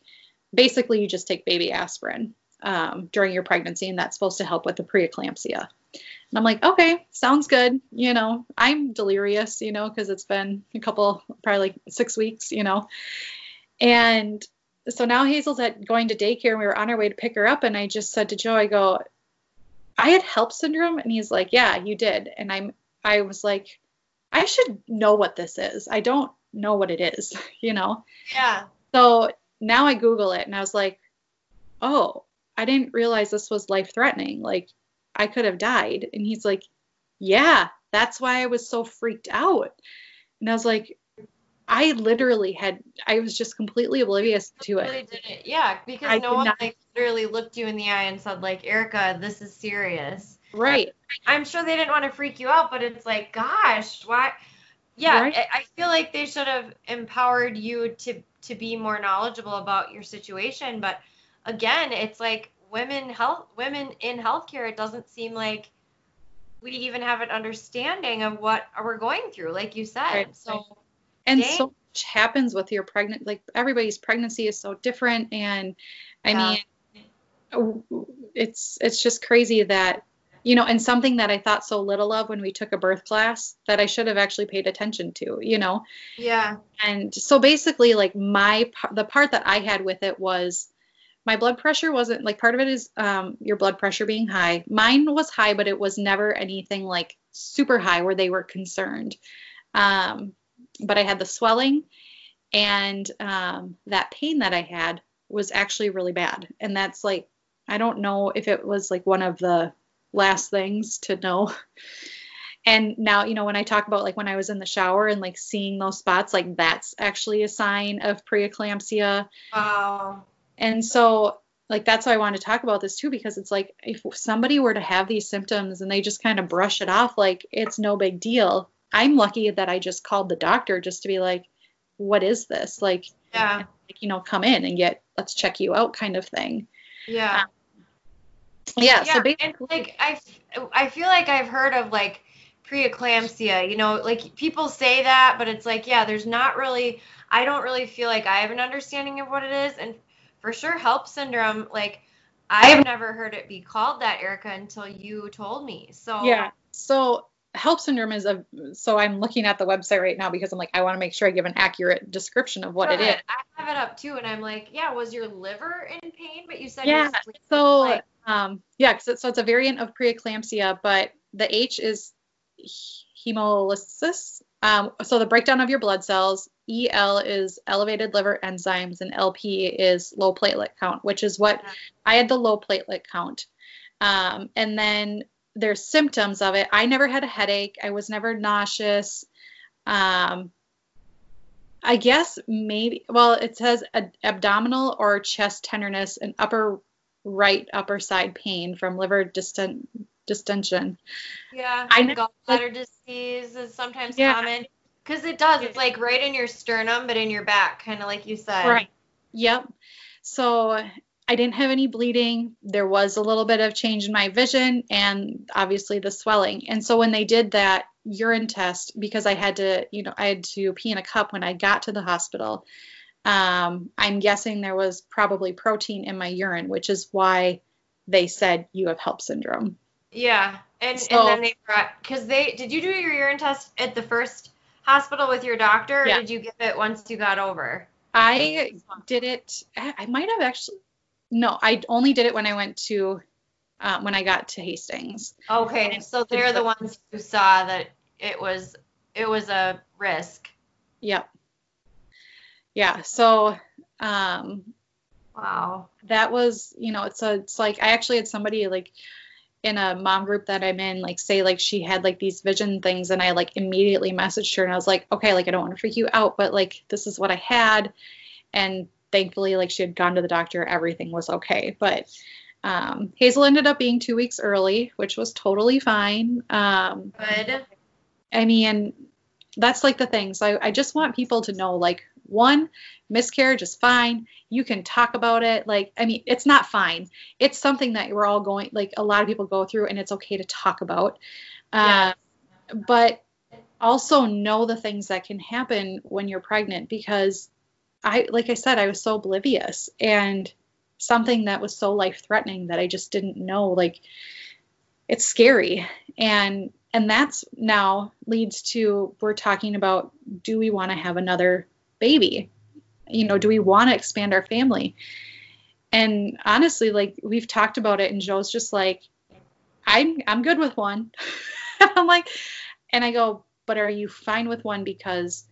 basically you just take baby aspirin um, during your pregnancy and that's supposed to help with the preeclampsia. And I'm like, okay, sounds good. You know, I'm delirious, you know, because it's been a couple, probably like six weeks, you know. And so now Hazel's at going to daycare and we were on our way to pick her up. And I just said to Joe, I go, I had HELLP syndrome. And he's like, yeah, you did. And I'm, I was like, I should know what this is. I don't know what it is, you know? Yeah. So now I Google it and I was like, oh, I didn't realize this was life threatening. Like, I could have died. And he's like, Yeah, that's why I was so freaked out. And I was like, I literally had, I was just completely oblivious to Really it. didn't. Yeah, because I no one not- like literally looked you in the eye and said like, Erica, this is serious. Right. I'm sure they didn't want to freak you out, but it's like, gosh, why? Yeah, Right. I, I feel like they should have empowered you to to be more knowledgeable about your situation. But again, it's like women health women in healthcare. It doesn't seem like we even have an understanding of what we're going through, like you said. Right. So And Dang. so much happens with your pregnant, like everybody's pregnancy is so different. And I Yeah. mean, it's, it's just crazy that, you know, and something that I thought so little of when we took a birth class that I should have actually paid attention to, you know? yeah, and so basically like my the part that i had with it was my blood pressure wasn't like part of it is um, your blood pressure being high. Mine was high but it was never anything like super high where they were concerned. Um, but i had the swelling and um, that pain that i had was actually really bad. And that's like i don't know if it was like one of the last things to know. And now you know when i talk about like when i was in the shower and like seeing those spots like that's actually a sign of preeclampsia. Wow, and so like that's why i want to talk about this too because it's like if somebody were to have these symptoms and they just kind of brush it off like it's no big deal. I'm lucky that i just called the doctor just to be like what is this? Like, yeah, like you know come in and get let's check you out kind of thing. Yeah. Yeah, yeah, so basically and like I, I feel like I've heard of like preeclampsia. You know, like people say that, but it's like, yeah, there's not really. I don't really feel like I have an understanding of what it is, and for sure, HELLP syndrome. Like, I've never heard it be called that, Erica, until you told me. So Yeah. So HELLP syndrome is a so I'm looking at the website right now because I'm like I want to make sure I give an accurate description of what it is. I have it up too, and I'm like, yeah, was your liver in pain? But you said Yeah. So like, um yeah, it- so it's a variant of preeclampsia, but the H is hemolysis. Um, so the breakdown of your blood cells. EL is elevated liver enzymes, and LP is low platelet count, which is what I had the low platelet count. Um, and then there's symptoms of it. I never had a headache. I was never nauseous. Um, I guess maybe, well, it says ad- abdominal or chest tenderness and upper right upper side pain from liver distent- distension. Yeah, I and know- gallbladder disease is sometimes Yeah. common because it does. It's like right in your sternum, but in your back, kind of like you said. Right. Yep. So I didn't have any bleeding. There was a little bit of change in my vision and obviously the swelling. And so when they did that urine test, because I had to, you know, I had to pee in a cup when I got to the hospital, um, I'm guessing there was probably protein in my urine, which is why they said you have HELLP syndrome. Yeah, and So- and then they brought because they did you do your urine test at the first hospital with your doctor, or Yeah. did you give it once you got over? I did it. I I might have actually. No, I only did it when I went to, uh, when I got to Hastings. Okay, so they're the ones who saw that it was it was a risk. Yep. Yeah. So, um, Wow. that was, you know, it's a, it's like I actually had somebody like in a mom group that I'm in, like say like she had like these vision things, and I like immediately messaged her and I was like, okay, like I don't want to freak you out, but like this is what I had, and thankfully like she had gone to the doctor, everything was okay, but. Um, Hazel ended up being two weeks early, which was totally fine. Um, Good. I mean, that's like the thing. So I, I just want people to know like one, miscarriage is fine. You can talk about it. Like, I mean, it's not fine. It's something that we're all going, like, a lot of people go through, and it's okay to talk about. Uh, but also know the things that can happen when you're pregnant because I, like I said, I was so oblivious and something that was so life threatening that I just didn't know. Like, it's scary. And and that's now leads to we're talking about do we want to have another baby you know do we want to expand our family and honestly like we've talked about it and joe's just like i'm i'm good with one i'm like and i go but are you fine with one because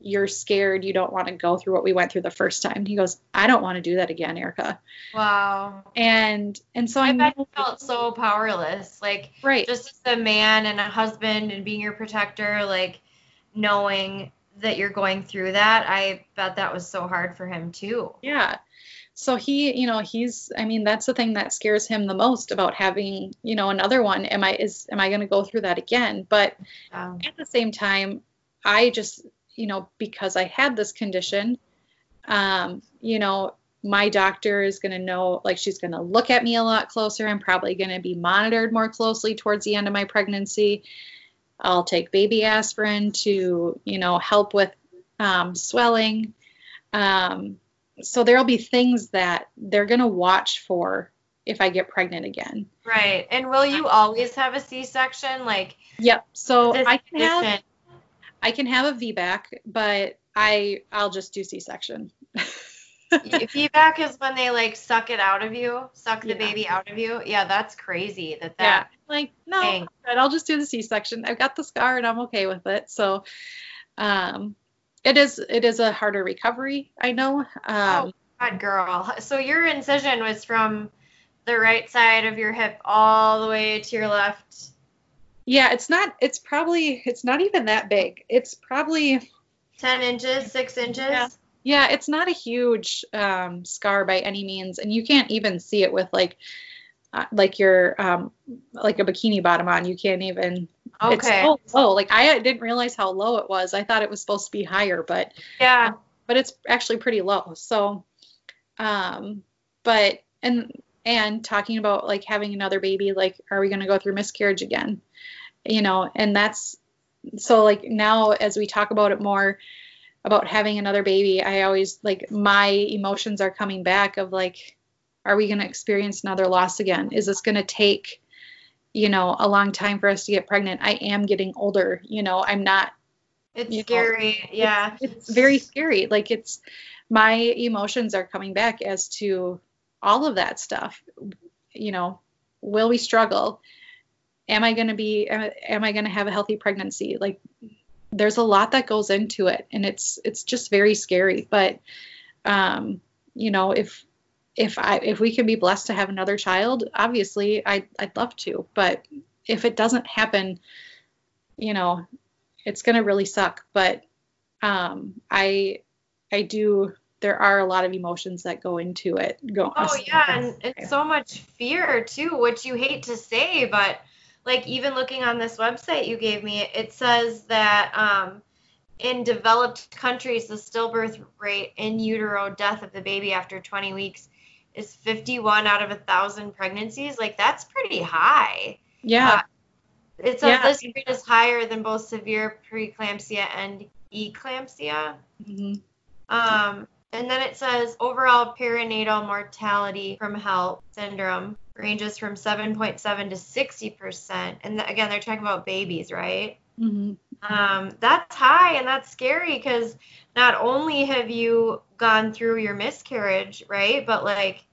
you're scared you don't want to go through what we went through the first time he goes i don't want to do that again erica Wow. and and so I i bet felt so powerless. Like right just as a man and a husband and being your protector, like knowing that you're going through that, I bet that was so hard for him too. Yeah. So he, you know, he's I mean, that's the thing that scares him the most about having, you know, another one. Am I is am I going to go through that again? But at the same time, I just, you know, because I had this condition, um, you know, my doctor is going to know like she's going to look at me a lot closer. I'm probably going to be monitored more closely towards the end of my pregnancy. I'll take baby aspirin to, you know, help with um, swelling. Um, so there'll be things that they're going to watch for if I get pregnant again. right. And will you always have a C-section? Like Yep. So I can have I can have a VBAC, but I I'll just do C-section. feedback is when they like suck it out of you, suck the Yeah. baby out of you. Yeah, that's crazy. That Yeah. that. Like no, Dang. but I'll just do the C-section. I've got the scar and I'm okay with it. So, um, it is it is a harder recovery. I know. Um, Oh. God, girl. So your incision was from the right side of your hip all the way to your left. Yeah, it's not. It's probably it's not even that big. It's probably 10 inches, 6 inches. Yeah. yeah, it's not a huge um, scar by any means, and you can't even see it with like uh, like your um, like a bikini bottom on. You can't even. It's Okay. so low. Like I didn't realize how low it was. I thought it was supposed to be higher, but Yeah. but it's actually pretty low. So, um, but and and talking about like having another baby, like are we going to go through miscarriage again? You know, and that's so like now as we talk about it more about having another baby, I always like my emotions are coming back of like, are we going to experience another loss again? Is this going to take, you know, a long time for us to get pregnant? I am getting older. You know, I'm not It's You know, scary. yeah. it's very scary. Like it's my emotions are coming back as to all of that stuff. You know, will we struggle? Am I going to be am, I going to have a healthy pregnancy? Like there's a lot that goes into it and it's it's just very scary, but um you know, if if I if we can be blessed to have another child, obviously I I'd love to, but if it doesn't happen, you know, it's going to really suck, but um I I do there are a lot of emotions that go into it. Go Oh yeah, and it's so much fear too, which you hate to say, but like even looking on this website you gave me, it says that um, in developed countries, the stillbirth rate in utero death of the baby after 20 weeks is 51 out of a thousand pregnancies. Like that's pretty high. yeah. It says Yeah. this rate is higher than both severe preeclampsia and eclampsia. Mm-hmm. Um, and then it says overall perinatal mortality from HELLP syndrome ranges from 7.7 to 60%. And th- again, they're talking about babies, right? Mhm. Um, that's high and that's scary because not only have you gone through your miscarriage, right? But like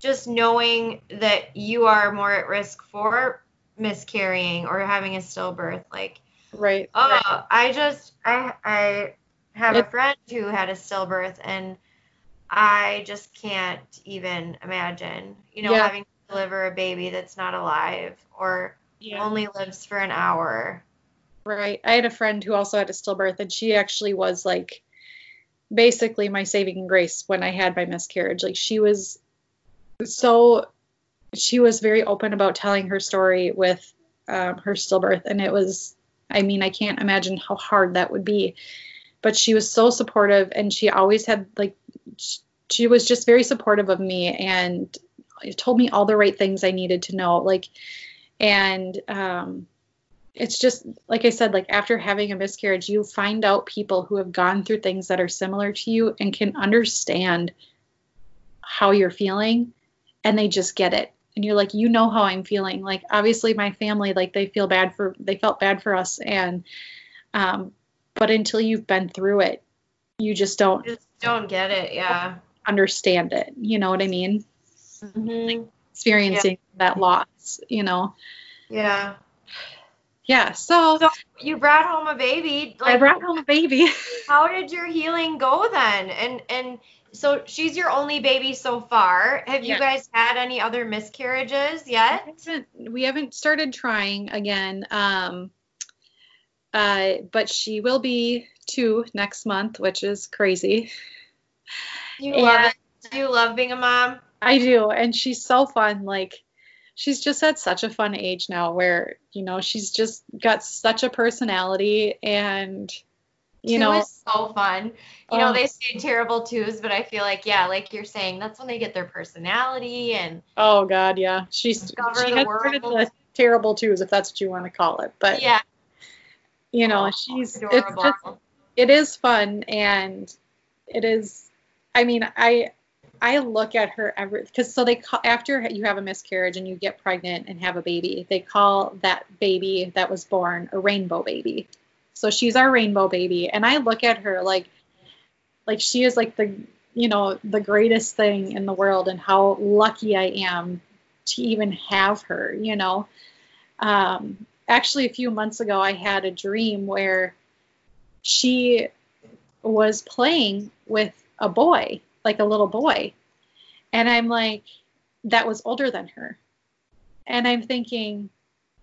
just knowing that you are more at risk for miscarrying or having a stillbirth, like Right. Oh, I just I I have a friend who had a stillbirth and I just can't even imagine, you know, Yeah. having to deliver a baby that's not alive or Yeah. only lives for an hour. Right. I had a friend who also had a stillbirth, and she actually was like basically my saving grace when I had my miscarriage. Like she was so, she was very open about telling her story with um, her stillbirth, and it was, I mean, I can't imagine how hard that would be. But she was so supportive and she always had like she was just very supportive of me and told me all the right things I needed to know like and um it's just like I said, like after having a miscarriage, you find out people who have gone through things that are similar to you and can understand how you're feeling and they just get it. And you're like, you know how I'm feeling. Like obviously my family, like they feel bad for they felt bad for us and um but until you've been through it, you just don't just don't get it, yeah. Understand it. You know what I mean? Mm-hmm. Experiencing yeah. that loss, you know. Yeah yeah so, so you brought home a baby like, i brought home a baby how did your healing go then and and so she's your only baby so far have you guys had any other miscarriages yet we haven't, we haven't started trying again um uh but she will be two next month which is crazy. You and love it. Do you love being a mom. I do and she's so fun like she's just at such a fun age now where you know she's just got such a personality and you Two know is so fun. You know they say terrible twos but i feel like yeah like you're saying that's when they get their personality and oh god yeah. She's she has started the terrible twos if that's what you want to call it but yeah you know oh, she's it's just, it is fun and it is i mean i I look at her every because so they call after you have a miscarriage and you get pregnant and have a baby, they call that baby that was born a rainbow baby. So she's our rainbow baby, and I look at her like like she is like the you know the greatest thing in the world, and how lucky I am to even have her. You know, um, actually a few months ago I had a dream where she was playing with a boy like a little boy. And I'm like, that was older than her. And I'm thinking,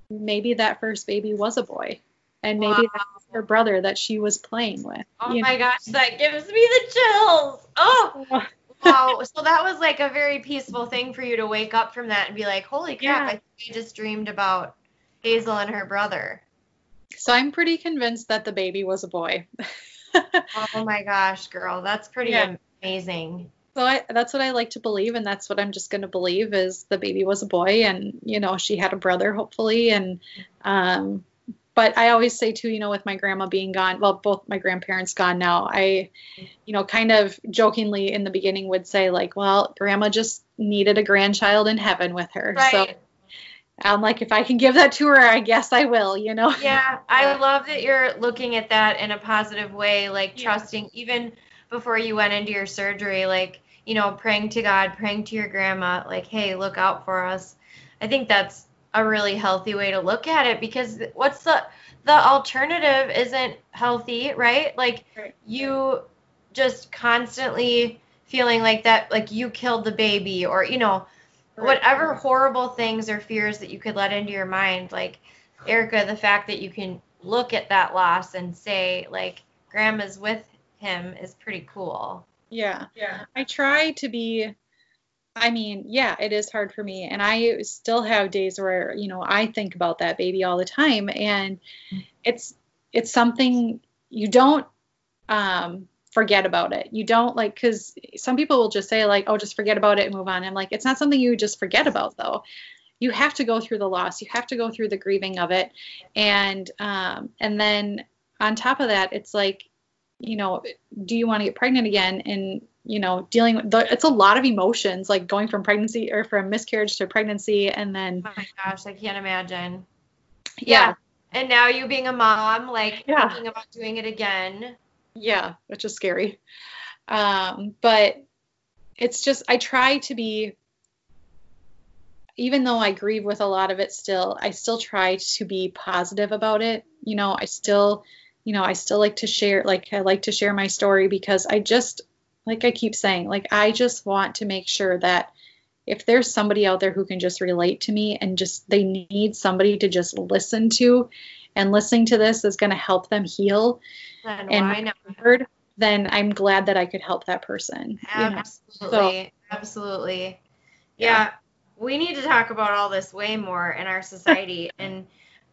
maybe that first baby was a boy. And maybe wow. that was her brother that she was playing with. Oh my know? gosh, that gives me the chills. Oh. wow. So that was like a very peaceful thing for you to wake up from that and be like, holy crap, yeah. I think I just dreamed about Hazel and her brother. So I'm pretty convinced that the baby was a boy. oh my gosh, girl, that's pretty yeah amazing. So I, that's what I like to believe, and that's what I'm just going to believe is the baby was a boy, and you know she had a brother, hopefully, and um, but I always say too, you know, with my grandma being gone, well, both my grandparents gone now, I, you know, kind of jokingly in the beginning would say like, well, grandma just needed a grandchild in heaven with her, right. so. I'm like, if I can give that to her, I guess I will, you know? Yeah, I love that you're looking at that in a positive way, like yeah. trusting, even before you went into your surgery, like, you know, praying to God, praying to your grandma, like, hey, look out for us. I think that's a really healthy way to look at it because what's the the alternative isn't healthy, right? Like right. you just constantly feeling like that like you killed the baby or you know. Whatever horrible things or fears that you could let into your mind like Erica the fact that you can look at that loss and say like grandma's with him is pretty cool. Yeah. Yeah. I try to be I mean, yeah, it is hard for me and I still have days where, you know, I think about that baby all the time and it's it's something you don't um forget about it. You don't like cuz some people will just say like, "Oh, just forget about it and move on." I'm like, it's not something you just forget about though. You have to go through the loss. You have to go through the grieving of it. And um and then on top of that, it's like you know, do you want to get pregnant again? And, you know, dealing with the, it's a lot of emotions, like going from pregnancy or from miscarriage to pregnancy. And then, oh my gosh, I can't imagine. Yeah. yeah. And now you being a mom, like yeah. thinking about doing it again. Yeah, which is scary. Um, but it's just, I try to be, even though I grieve with a lot of it still, I still try to be positive about it. You know, I still, you know, I still like to share, like, I like to share my story because I just, like I keep saying, like, I just want to make sure that if there's somebody out there who can just relate to me and just they need somebody to just listen to, and listening to this is going to help them heal and, and heard, then I'm glad that I could help that person. Absolutely. So, absolutely. Yeah. yeah. We need to talk about all this way more in our society. and,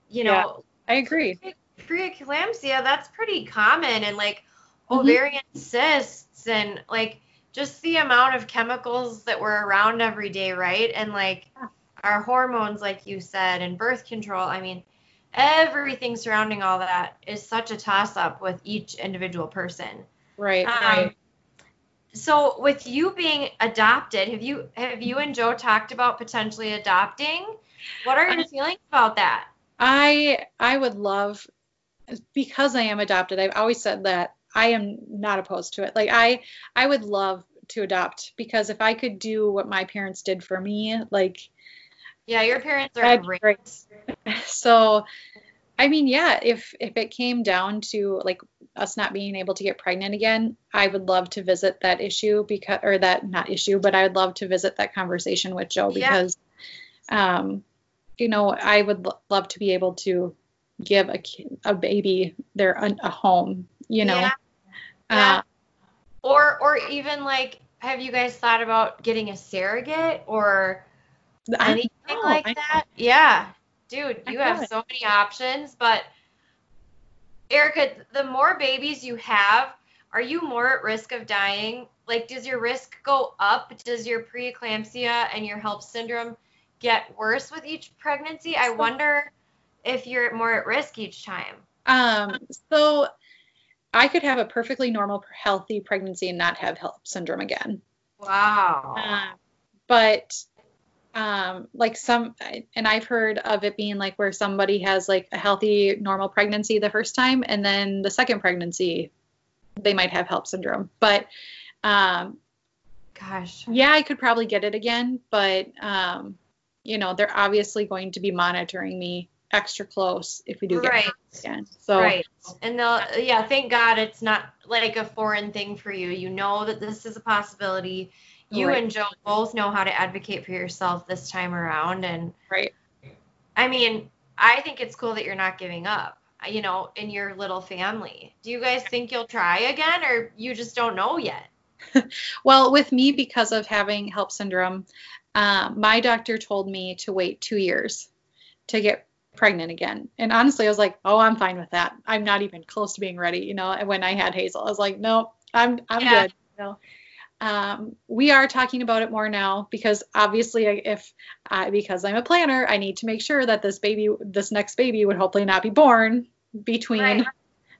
you know, yeah, I agree preeclampsia, that's pretty common. And like, Mhm. ovarian cysts and like just the amount of chemicals that we're around every day, right? And like Yeah. our hormones, like you said, and birth control. I mean, everything surrounding all that is such a toss up with each individual person. Right. Um, right. So with you being adopted, have you have you and Joe talked about potentially adopting? What are your feelings about that? I I would love because I am adopted. I've always said that I am not opposed to it. Like I I would love to adopt because if I could do what my parents did for me, like Yeah, your parents are great. great. so I mean, yeah, if if it came down to like us not being able to get pregnant again, I would love to visit that issue because or that not issue, but I would love to visit that conversation with Joe Yeah. because um you know, I would lo- love to be able to give a a baby their a, a home, you know. Yeah. Yeah. Uh, Or or even like have you guys thought about getting a surrogate or anything know, like I- that? Yeah. Dude, you know have so many options, but Erica, the more babies you have, are you more at risk of dying? Like does your risk go up? Does your preeclampsia and your HELLP syndrome get worse with each pregnancy? I wonder if you're more at risk each time. Um, so I could have a perfectly normal, healthy pregnancy and not have HELLP syndrome again. Wow. Um, but um, like some, and I've heard of it being like where somebody has like a healthy, normal pregnancy the first time, and then the second pregnancy, they might have HELLP syndrome. But um, Gosh. yeah, I could probably get it again, but um, you know, they're obviously going to be monitoring me extra close if we do get Right. again. So Right. And they'll, yeah, thank God it's not like a foreign thing for you. You know that this is a possibility. You Right. and Joe both know how to advocate for yourself this time around. And right. I mean, I think it's cool that you're not giving up, you know, in your little family. Do you guys think you'll try again or you just don't know yet? Well, with me, because of having HELLP syndrome, um, my doctor told me to wait two years to get pregnant again. And honestly, I was like, oh, I'm fine with that. I'm not even close to being ready. You know, and when I had Hazel, I was like, no, I'm I'm Yeah. good. You know. Um, we are talking about it more now because obviously, if I, because I'm a planner, I need to make sure that this baby, this next baby, would hopefully not be born between Right.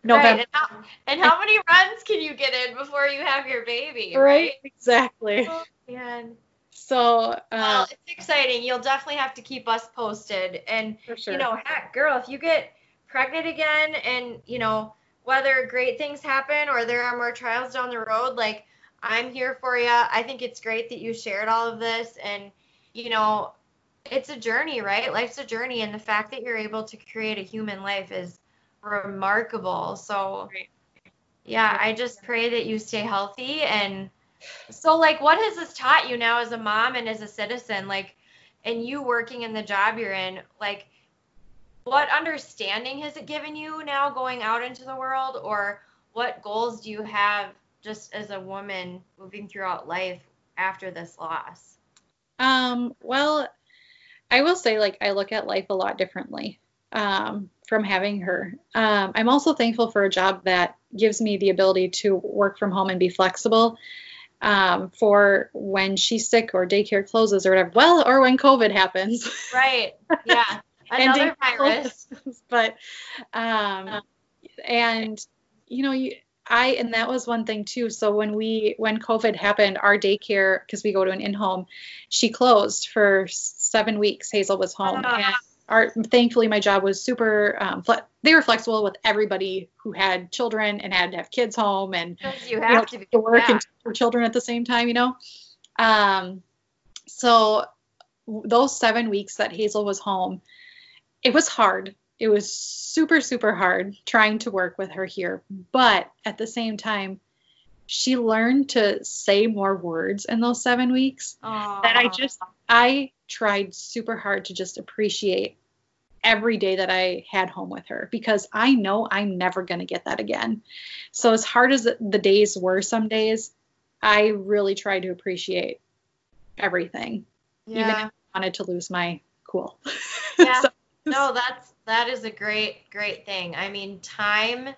November. Right. And how, and how many runs can you get in before you have your baby? Right, exactly. Oh, man. So, uh, Well, it's exciting. You'll definitely have to keep us posted. And for sure. you know, heck, girl, if you get pregnant again and, you know, whether great things happen or there are more trials down the road, like I'm here for you. I think it's great that you shared all of this and, you know, it's a journey, right? Life's a journey and the fact that you're able to create a human life is remarkable. So, yeah, I just pray that you stay healthy and so like what has this taught you now as a mom and as a citizen like and you working in the job you're in like what understanding has it given you now going out into the world or what goals do you have just as a woman moving throughout life after this loss Um, well, I will say, like, I look at life a lot differently um, from having her. Um, I'm also thankful for a job that gives me the ability to work from home and be flexible um, for when she's sick or daycare closes or whatever. Well, or when COVID happens. right yeah another virus closes. but, um, and, you know, you, I, and that was one thing too. So when we, when COVID happened, our daycare, because we go to an in home, she closed for seven weeks. Hazel was home. Ah. And our, thankfully, my job was super, um, fle- they were flexible with everybody who had children and had to have kids home and you you know, have to be to work yeah. and for children at the same time, you know. Um, so those seven weeks that Hazel was home, it was hard. It was super, super hard trying to work with her here. But at the same time, she learned to say more words in those seven weeks that I just, I tried super hard to just appreciate every day that I had home with her because I know I'm never going to get that again. So, as hard as the- days were some days, I really tried to appreciate everything. even yeah I wanted to lose my cool. Yeah. So- no that's that is a great great thing i mean time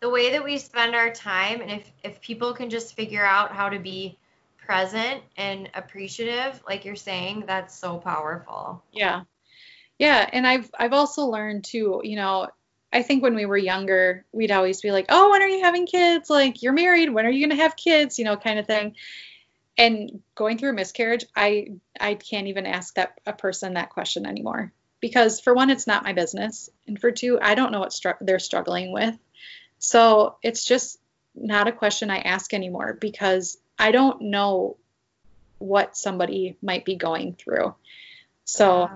the way that we spend our time and if if people can just figure out how to be present and appreciative like you're saying that's so powerful Yeah. Yeah, and I've I've also learned too, you know, I think when we were younger, we'd always be like, "Oh, when are you having kids? Like, you're married, when are you going to have kids?" you know, kind of thing. And going through a miscarriage, I I can't even ask that a person that question anymore because for one, it's not my business, and for two, I don't know what str- they're struggling with. So, it's just not a question I ask anymore because I don't know what somebody might be going through. So,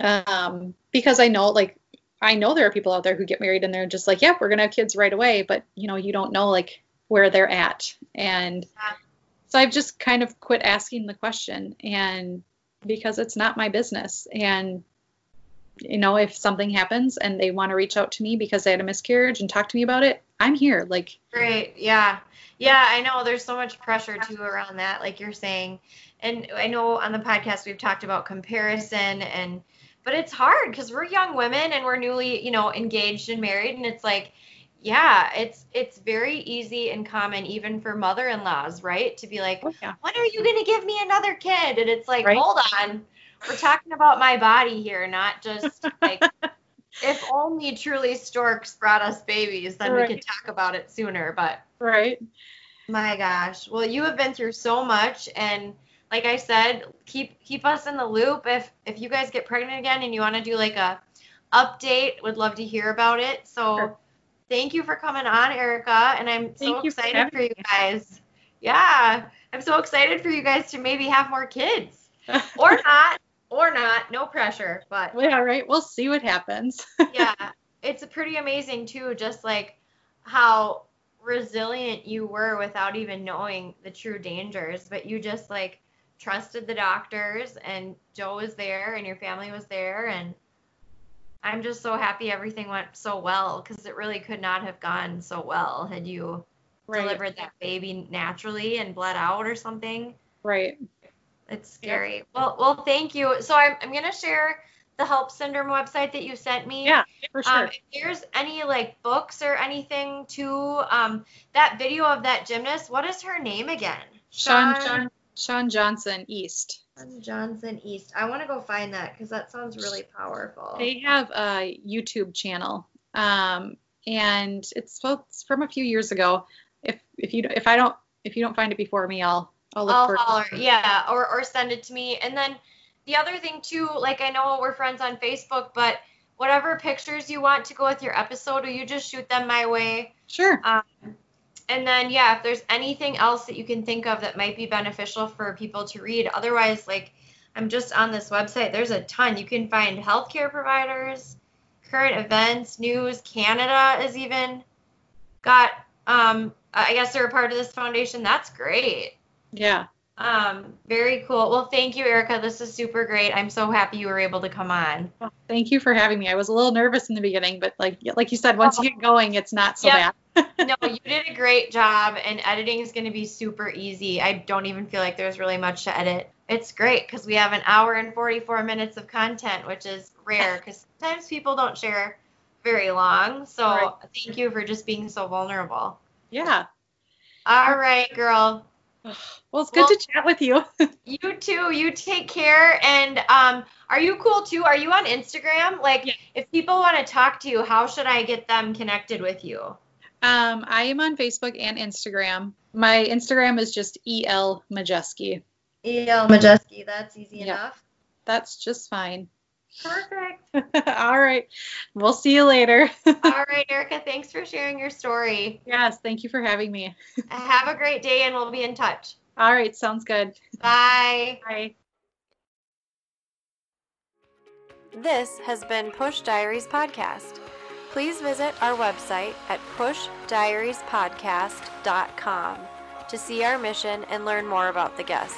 um, because I know, like, I know there are people out there who get married and they're just like, yeah, we're gonna have kids right away, but you know, you don't know like where they're at, and Yeah. so I've just kind of quit asking the question, and because it's not my business, and you know, if something happens and they want to reach out to me because they had a miscarriage and talk to me about it, I'm here. Like, Great. Yeah. Yeah, I know there's so much pressure too around that, like you're saying. And I know on the podcast we've talked about comparison and but it's hard because we're young women and we're newly, you know, engaged and married and it's like, yeah, it's it's very easy and common even for mother-in-laws, right? To be like, oh yeah, when are you gonna give me another kid? And it's like, Right. hold on. We're talking about my body here, not just like if only truly storks brought us babies, then we could talk about it sooner. But right, my gosh. Well, you have been through so much and like I said, keep keep us in the loop if if you guys get pregnant again and you want to do like a update, would love to hear about it. So Sure. Thank you for coming on, Erica, and I'm so Thank for excited having for you me. guys. Yeah. I'm so excited for you guys to maybe have more kids. Or not. Or not. No pressure. But yeah, right. We'll see what happens. yeah, it's pretty amazing too, just like how resilient you were without even knowing the true dangers, but you just like trusted the doctors and Joe was there and your family was there and I'm just so happy everything went so well because it really could not have gone so well had you right, delivered that baby naturally and bled out or something. right. It's scary. Well, well, thank you. So I'm, I'm gonna share the HELLP Syndrome website that you sent me. Yeah, for sure. Um, if there's any like books or anything to um, that video of that gymnast, what is her name again? Shawn, Shawn Shawn Johnson East. Johnson East. I want to go find that because that sounds really powerful. They have a YouTube channel, um, and it's, well, it's from a few years ago. If if you if I don't if you don't find it before me, I'll I'll look I'll for holler. Yeah, or or send it to me. And then the other thing too, like I know we're friends on Facebook, but whatever pictures you want to go with your episode, will you just shoot them my way? Sure. Um, and then, yeah, if there's anything else that you can think of that might be beneficial for people to read, otherwise, like I'm just on this website, there's a ton. You can find healthcare providers, current events, news. Canada is even got, um, I guess they're a part of this foundation. That's great. Yeah. Um, very cool. Well, thank you, Erica. This is super great. I'm so happy you were able to come on. Well, thank you for having me. I was a little nervous in the beginning, but like like you said, once you get going, it's not so Yep. bad. No, you did a great job, and editing is going to be super easy. I don't even feel like there's really much to edit. It's great because we have an hour and 44 minutes of content, which is rare because sometimes people don't share very long. So Right. thank you for just being so vulnerable. Yeah. All right, girl. Well, it's good Well- to chat with you. You too. You take care. And um, are you cool too? Are you on Instagram? Like, Yeah. if people want to talk to you, how should I get them connected with you? Um, I am on Facebook and Instagram. My Instagram is just El Majeski. El Majeski. That's easy Yeah. enough. That's just fine. Perfect. All right. We'll see you later. All right, Erica. Thanks for sharing your story. yes. Thank you for having me. Have a great day, and we'll be in touch. All right. Sounds good. Bye. Bye. This has been Push Diaries Podcast. Please visit our website at pushdiariespodcast.com to see our mission and learn more about the guests.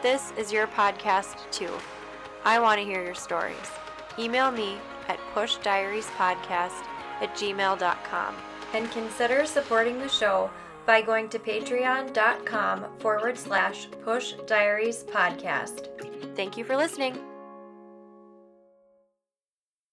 This is your podcast too. I want to hear your stories. Email me at pushdiariespodcast at gmail.com and consider supporting the show by going to patreon.com forward slash push diaries podcast. Thank you for listening.